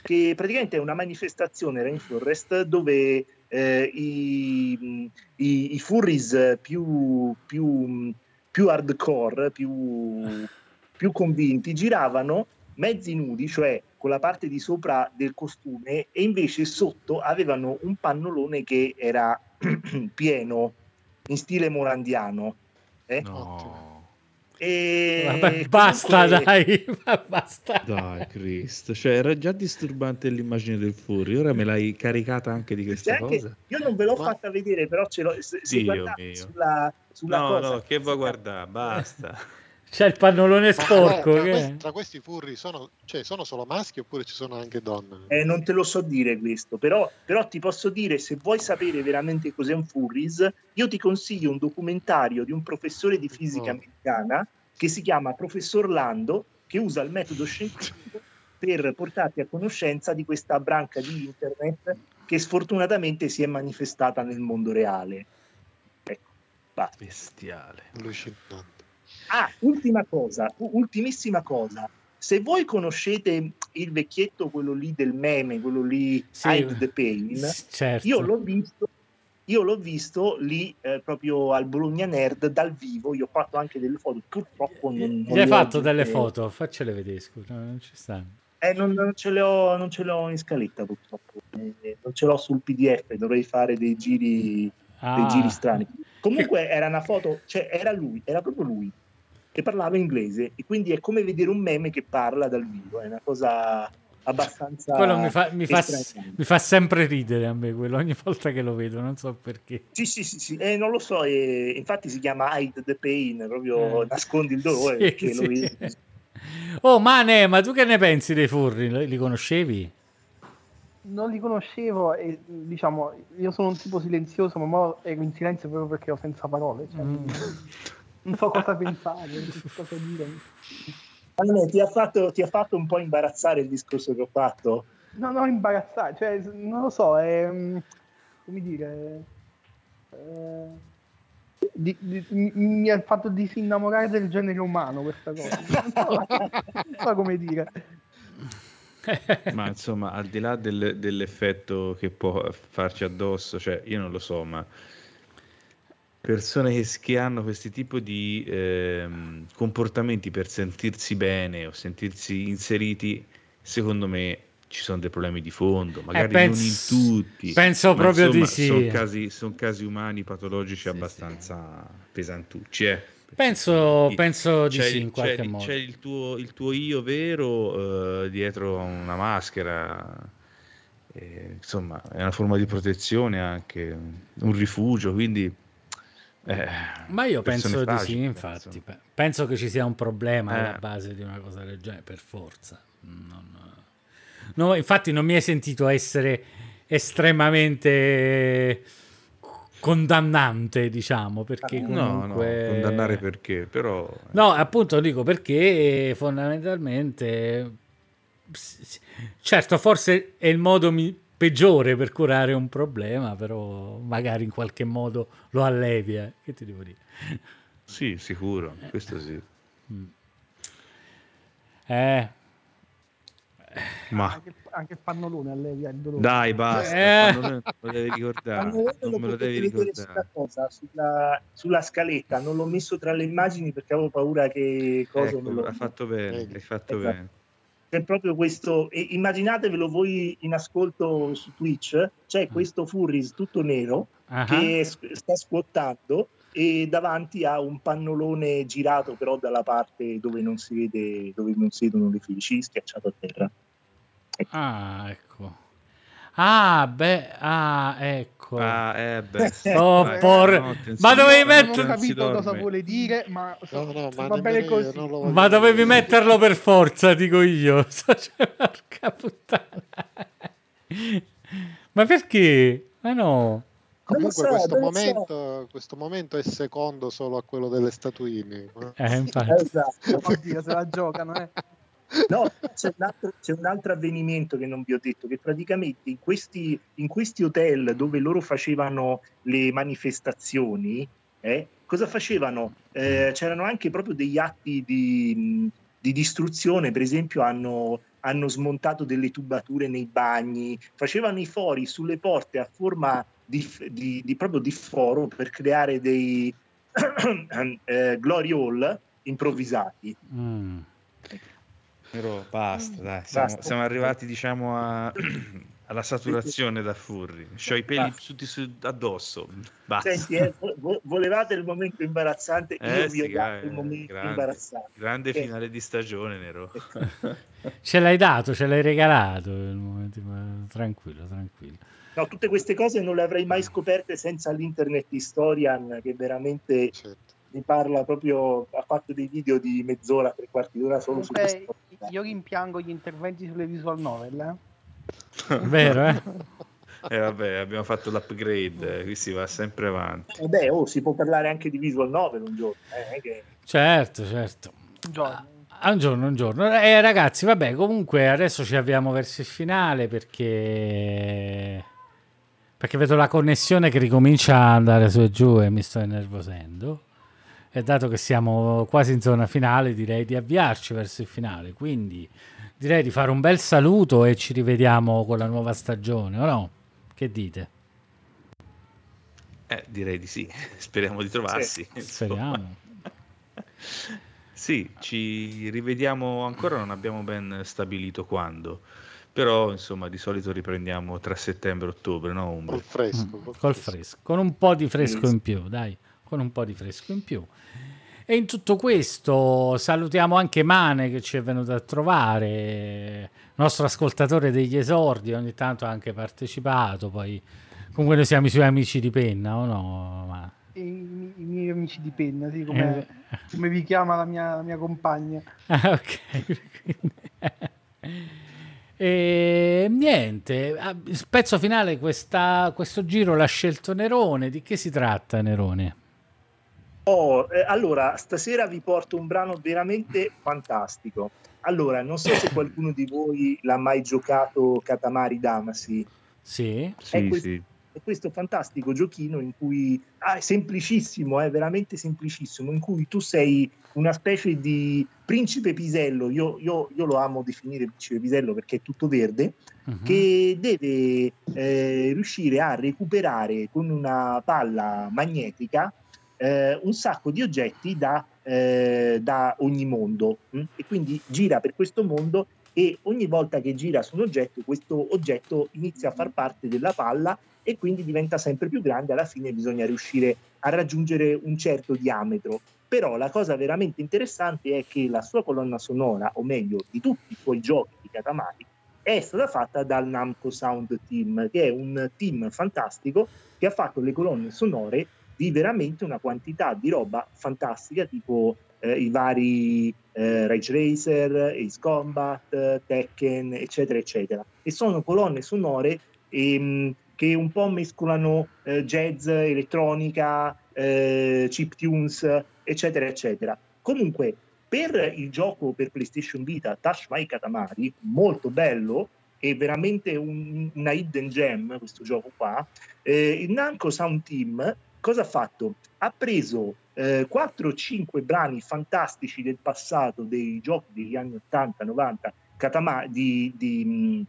che praticamente è una manifestazione Rainforest dove eh, i, i, i, furries più, più, più hardcore, più, più convinti, giravano mezzi nudi, cioè con la parte di sopra del costume, e invece sotto avevano un pannolone che era pieno, in stile morandiano. Eh? No. E Vabbè, basta comunque... dai, basta. Dai, Cristo, cioè era già disturbante l'immagine del Furry, ora me l'hai caricata anche di questa anche, cosa. Io non ve l'ho Ma... fatta vedere, però ce l'ho se, se Dio mio. sulla, sulla no, cosa. no, che vuoi guardare, basta. C'è il pannolone sporco. tra, questi, tra, questi, furri sono, cioè, sono, solo maschi oppure ci sono anche donne? Eh, non te lo so dire questo, però, però, ti posso dire se vuoi sapere veramente cos'è un furries, io ti consiglio un documentario di un professore di fisica oh. americana che si chiama Professor Lando, che usa il metodo scientifico per portarti a conoscenza di questa branca di internet che sfortunatamente si è manifestata nel mondo reale. Ecco, basta. Bestiale. Allucinante. Ah, ultima cosa, ultimissima cosa. Se voi conoscete il vecchietto, quello lì del meme, quello lì sì, Hide the Pain, certo. io l'ho visto io l'ho visto lì eh, proprio al Bologna Nerd dal vivo. Io ho fatto anche delle foto. Purtroppo non. Gli hai fatto delle foto? Faccele vedere, scusa, non ci stanno. Eh, non, non, ce ho, non, ce l'ho, in scaletta purtroppo. Eh, non ce l'ho sul PDF. Dovrei fare dei giri, ah. dei giri strani. Comunque era una foto, cioè era lui, era proprio lui che parlava inglese e quindi è come vedere un meme che parla dal vivo, è una cosa abbastanza quello mi fa, mi, fa, mi fa, sempre ridere a me quello ogni volta che lo vedo non so perché sì sì sì, sì. Eh, non lo so eh, infatti si chiama hide the pain proprio eh. nascondi il dolore sì, perché sì. lo vedi oh Mane ma tu che ne pensi dei furri li conoscevi? non li conoscevo e diciamo io sono un tipo silenzioso ma ero in silenzio proprio perché ero senza parole cioè, mm non so cosa pensare, cosa dire. Allora, ti, ha fatto, ti ha fatto un po' imbarazzare il discorso che ho fatto? No, no, imbarazzare, cioè, non lo so, è, mm, come dire, eh, di, di, mi ha fatto disinnamorare del genere umano questa cosa, non so, non so come dire. ma insomma, al di là del, dell'effetto che può farci addosso, cioè io non lo so, ma persone che, che hanno questi tipi di eh, comportamenti per sentirsi bene o sentirsi inseriti, secondo me ci sono dei problemi di fondo, magari eh, penso, non in tutti. Penso proprio insomma, di sì. Sono casi, son casi, umani patologici sì, abbastanza sì. pesantucci. Eh. Penso, penso di sì, in qualche c'è, modo. C'è il tuo, il tuo io vero uh, dietro una maschera. Eh, insomma, è una forma di protezione anche, un rifugio, quindi eh, Ma io penso di sì, infatti. Penso. penso. che ci sia un problema eh. alla base di una cosa del genere, per forza. Non... No, infatti non mi è sentito essere estremamente condannante, diciamo, perché comunque... No, no, condannare perché, però... No, appunto dico perché fondamentalmente... Certo, forse è il modo mi peggiore per curare un problema, però magari in qualche modo lo allevia. Che ti devo dire? Sì, sicuro, questo sì. Mm. Eh. Ma... Anche, anche il pannolone allevia il dolore. Dai, basta, eh. non lo devi ricordare. Non me lo devi ricordare. Cosa, sulla, sulla, scaletta, non l'ho messo tra le immagini perché avevo paura che cosa ecco, lo... hai fatto bene, hai fatto esatto. bene c'è proprio questo, immaginatevelo voi in ascolto su Twitch, c'è mm. questo Furries tutto nero uh-huh. che sta squattando e davanti ha un pannolone girato però dalla parte dove non si vede, dove non si vedono le felici, schiacciato a terra. Ecco. Ah, ecco. Ah, beh, ah, ecco. Ah, eh, beh. Oh, Dai, por... no, ma dovevi mettere... Non ho capito cosa vuole dire, ma, no, no, ma va bene così. Ma dovevi metterlo per forza, dico io. Cioè, porca puttana. ma perché? Ma no. Comunque so, questo, momento, so. questo, momento, è secondo solo a quello delle statuine. Eh, infatti. Esatto. Oddio, se la giocano, eh. No, c'è un, altro, c'è un, altro, avvenimento che non vi ho detto, che praticamente in questi, in questi hotel dove loro facevano le manifestazioni, eh, cosa facevano? Eh, c'erano anche proprio degli atti di, di distruzione, per esempio, hanno, hanno smontato delle tubature nei bagni, facevano i fori sulle porte a forma di, di, di proprio di foro per creare dei eh, glory hall improvvisati. Mm. Però basta, dai, siamo, basta. siamo arrivati diciamo a, alla saturazione da furri. C'ho i peli tutti su, addosso. Basta. Senti, eh, vo- volevate il momento imbarazzante, eh, io sì, vi ho dato il momento grande, imbarazzante. Grande eh. finale di stagione, Nero. ce l'hai dato, ce l'hai regalato. Momento, tranquillo, tranquillo. No, tutte queste cose non le avrei mai scoperte senza l'internet historian che veramente certo. mi parla proprio, ha fatto dei video di mezz'ora, tre quarti d'ora solo Comunque, su questo. Io rimpiango gli interventi sulle visual novel, eh? Vero, eh? E eh vabbè, abbiamo fatto l'upgrade, qui si va sempre avanti. Vabbè, oh, si può parlare anche di visual novel un giorno. Eh, che... Certo, certo. Un giorno. Ah, un giorno, un giorno. Eh, ragazzi, vabbè, comunque adesso ci avviamo verso il finale perché... Perché vedo la connessione che ricomincia a andare su e giù e mi sto innervosendo. E dato che siamo quasi in zona finale, direi di avviarci verso il finale. Quindi direi di fare un bel saluto e ci rivediamo con la nuova stagione, o no? Che dite? Eh, direi di sì, speriamo di trovarsi. Sì, speriamo. sì, ci rivediamo ancora, non abbiamo ben stabilito quando, però insomma di solito riprendiamo tra settembre e ottobre, no? Col fresco. Mm, col, col fresco, con un po' di fresco in più, dai, con un po' di fresco in più. E in tutto questo salutiamo anche Mane che ci è venuto a trovare, nostro ascoltatore degli esordi, ogni tanto ha anche partecipato, poi comunque noi siamo i suoi amici di penna, o no? Ma... I, I, miei amici di penna, sì, come, eh. come vi chiama la mia, la mia compagna. Ah, ok. E niente, pezzo finale, questa, questo giro l'ha scelto Nerone. Di che si tratta, Nerone? Oh, eh, allora, stasera vi porto un brano veramente fantastico. Allora, non so se qualcuno di voi l'ha mai giocato Katamari Damacy. Sì, sì, questo, sì. È questo fantastico giochino in cui ah, è semplicissimo, è veramente semplicissimo, in cui tu sei una specie di principe pisello, io, io, io lo amo definire principe pisello perché è tutto verde, uh-huh. che deve eh, riuscire a recuperare con una palla magnetica eh, un sacco di oggetti da, eh, da ogni mondo mh? Hm? e quindi gira per questo mondo e ogni volta che gira su un oggetto questo oggetto inizia a far parte della palla e quindi diventa sempre più grande, alla fine bisogna riuscire a raggiungere un certo diametro. Però la cosa veramente interessante è che la sua colonna sonora, o meglio di tutti i suoi giochi di Katamari, è stata fatta dal Namco Sound Team, che è un team fantastico che ha fatto le colonne sonore di veramente una quantità di roba fantastica, tipo eh, i vari eh, Rage Racer, Ace Combat, Tekken, eccetera, eccetera. E sono colonne sonore ehm, che un po' mescolano eh, jazz, elettronica, eh, chip tunes, eccetera, eccetera. Comunque, per il gioco per PlayStation Vita Touch My Katamari, molto bello, è veramente un, una hidden gem questo gioco qua, eh, il Namco Sound Team cosa ha fatto? Ha preso eh, 4-5 brani fantastici del passato dei giochi degli anni 80-90 Katama- di, di,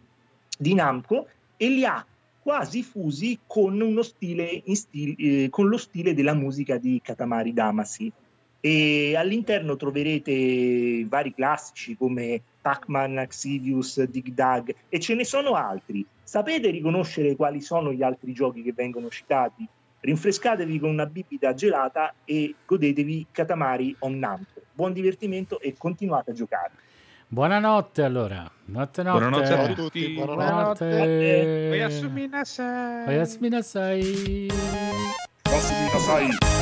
di, Namco e li ha quasi fusi con, stile, stile eh, con lo stile della musica di Katamari Damacy. E all'interno troverete vari classici come Pac-Man, Axidius, Dig Dug e ce ne sono altri. Sapete riconoscere quali sono gli altri giochi che vengono citati? Rinfrescatevi con una bibita gelata e godetevi Katamari on Namco. Buon divertimento e continuate a giocare. Buonanotte allora. Notte, notte. Buonanotte a tutti. Buonanotte. Oyasumi nasai. Oyasumi nasai. Oyasumi nasai.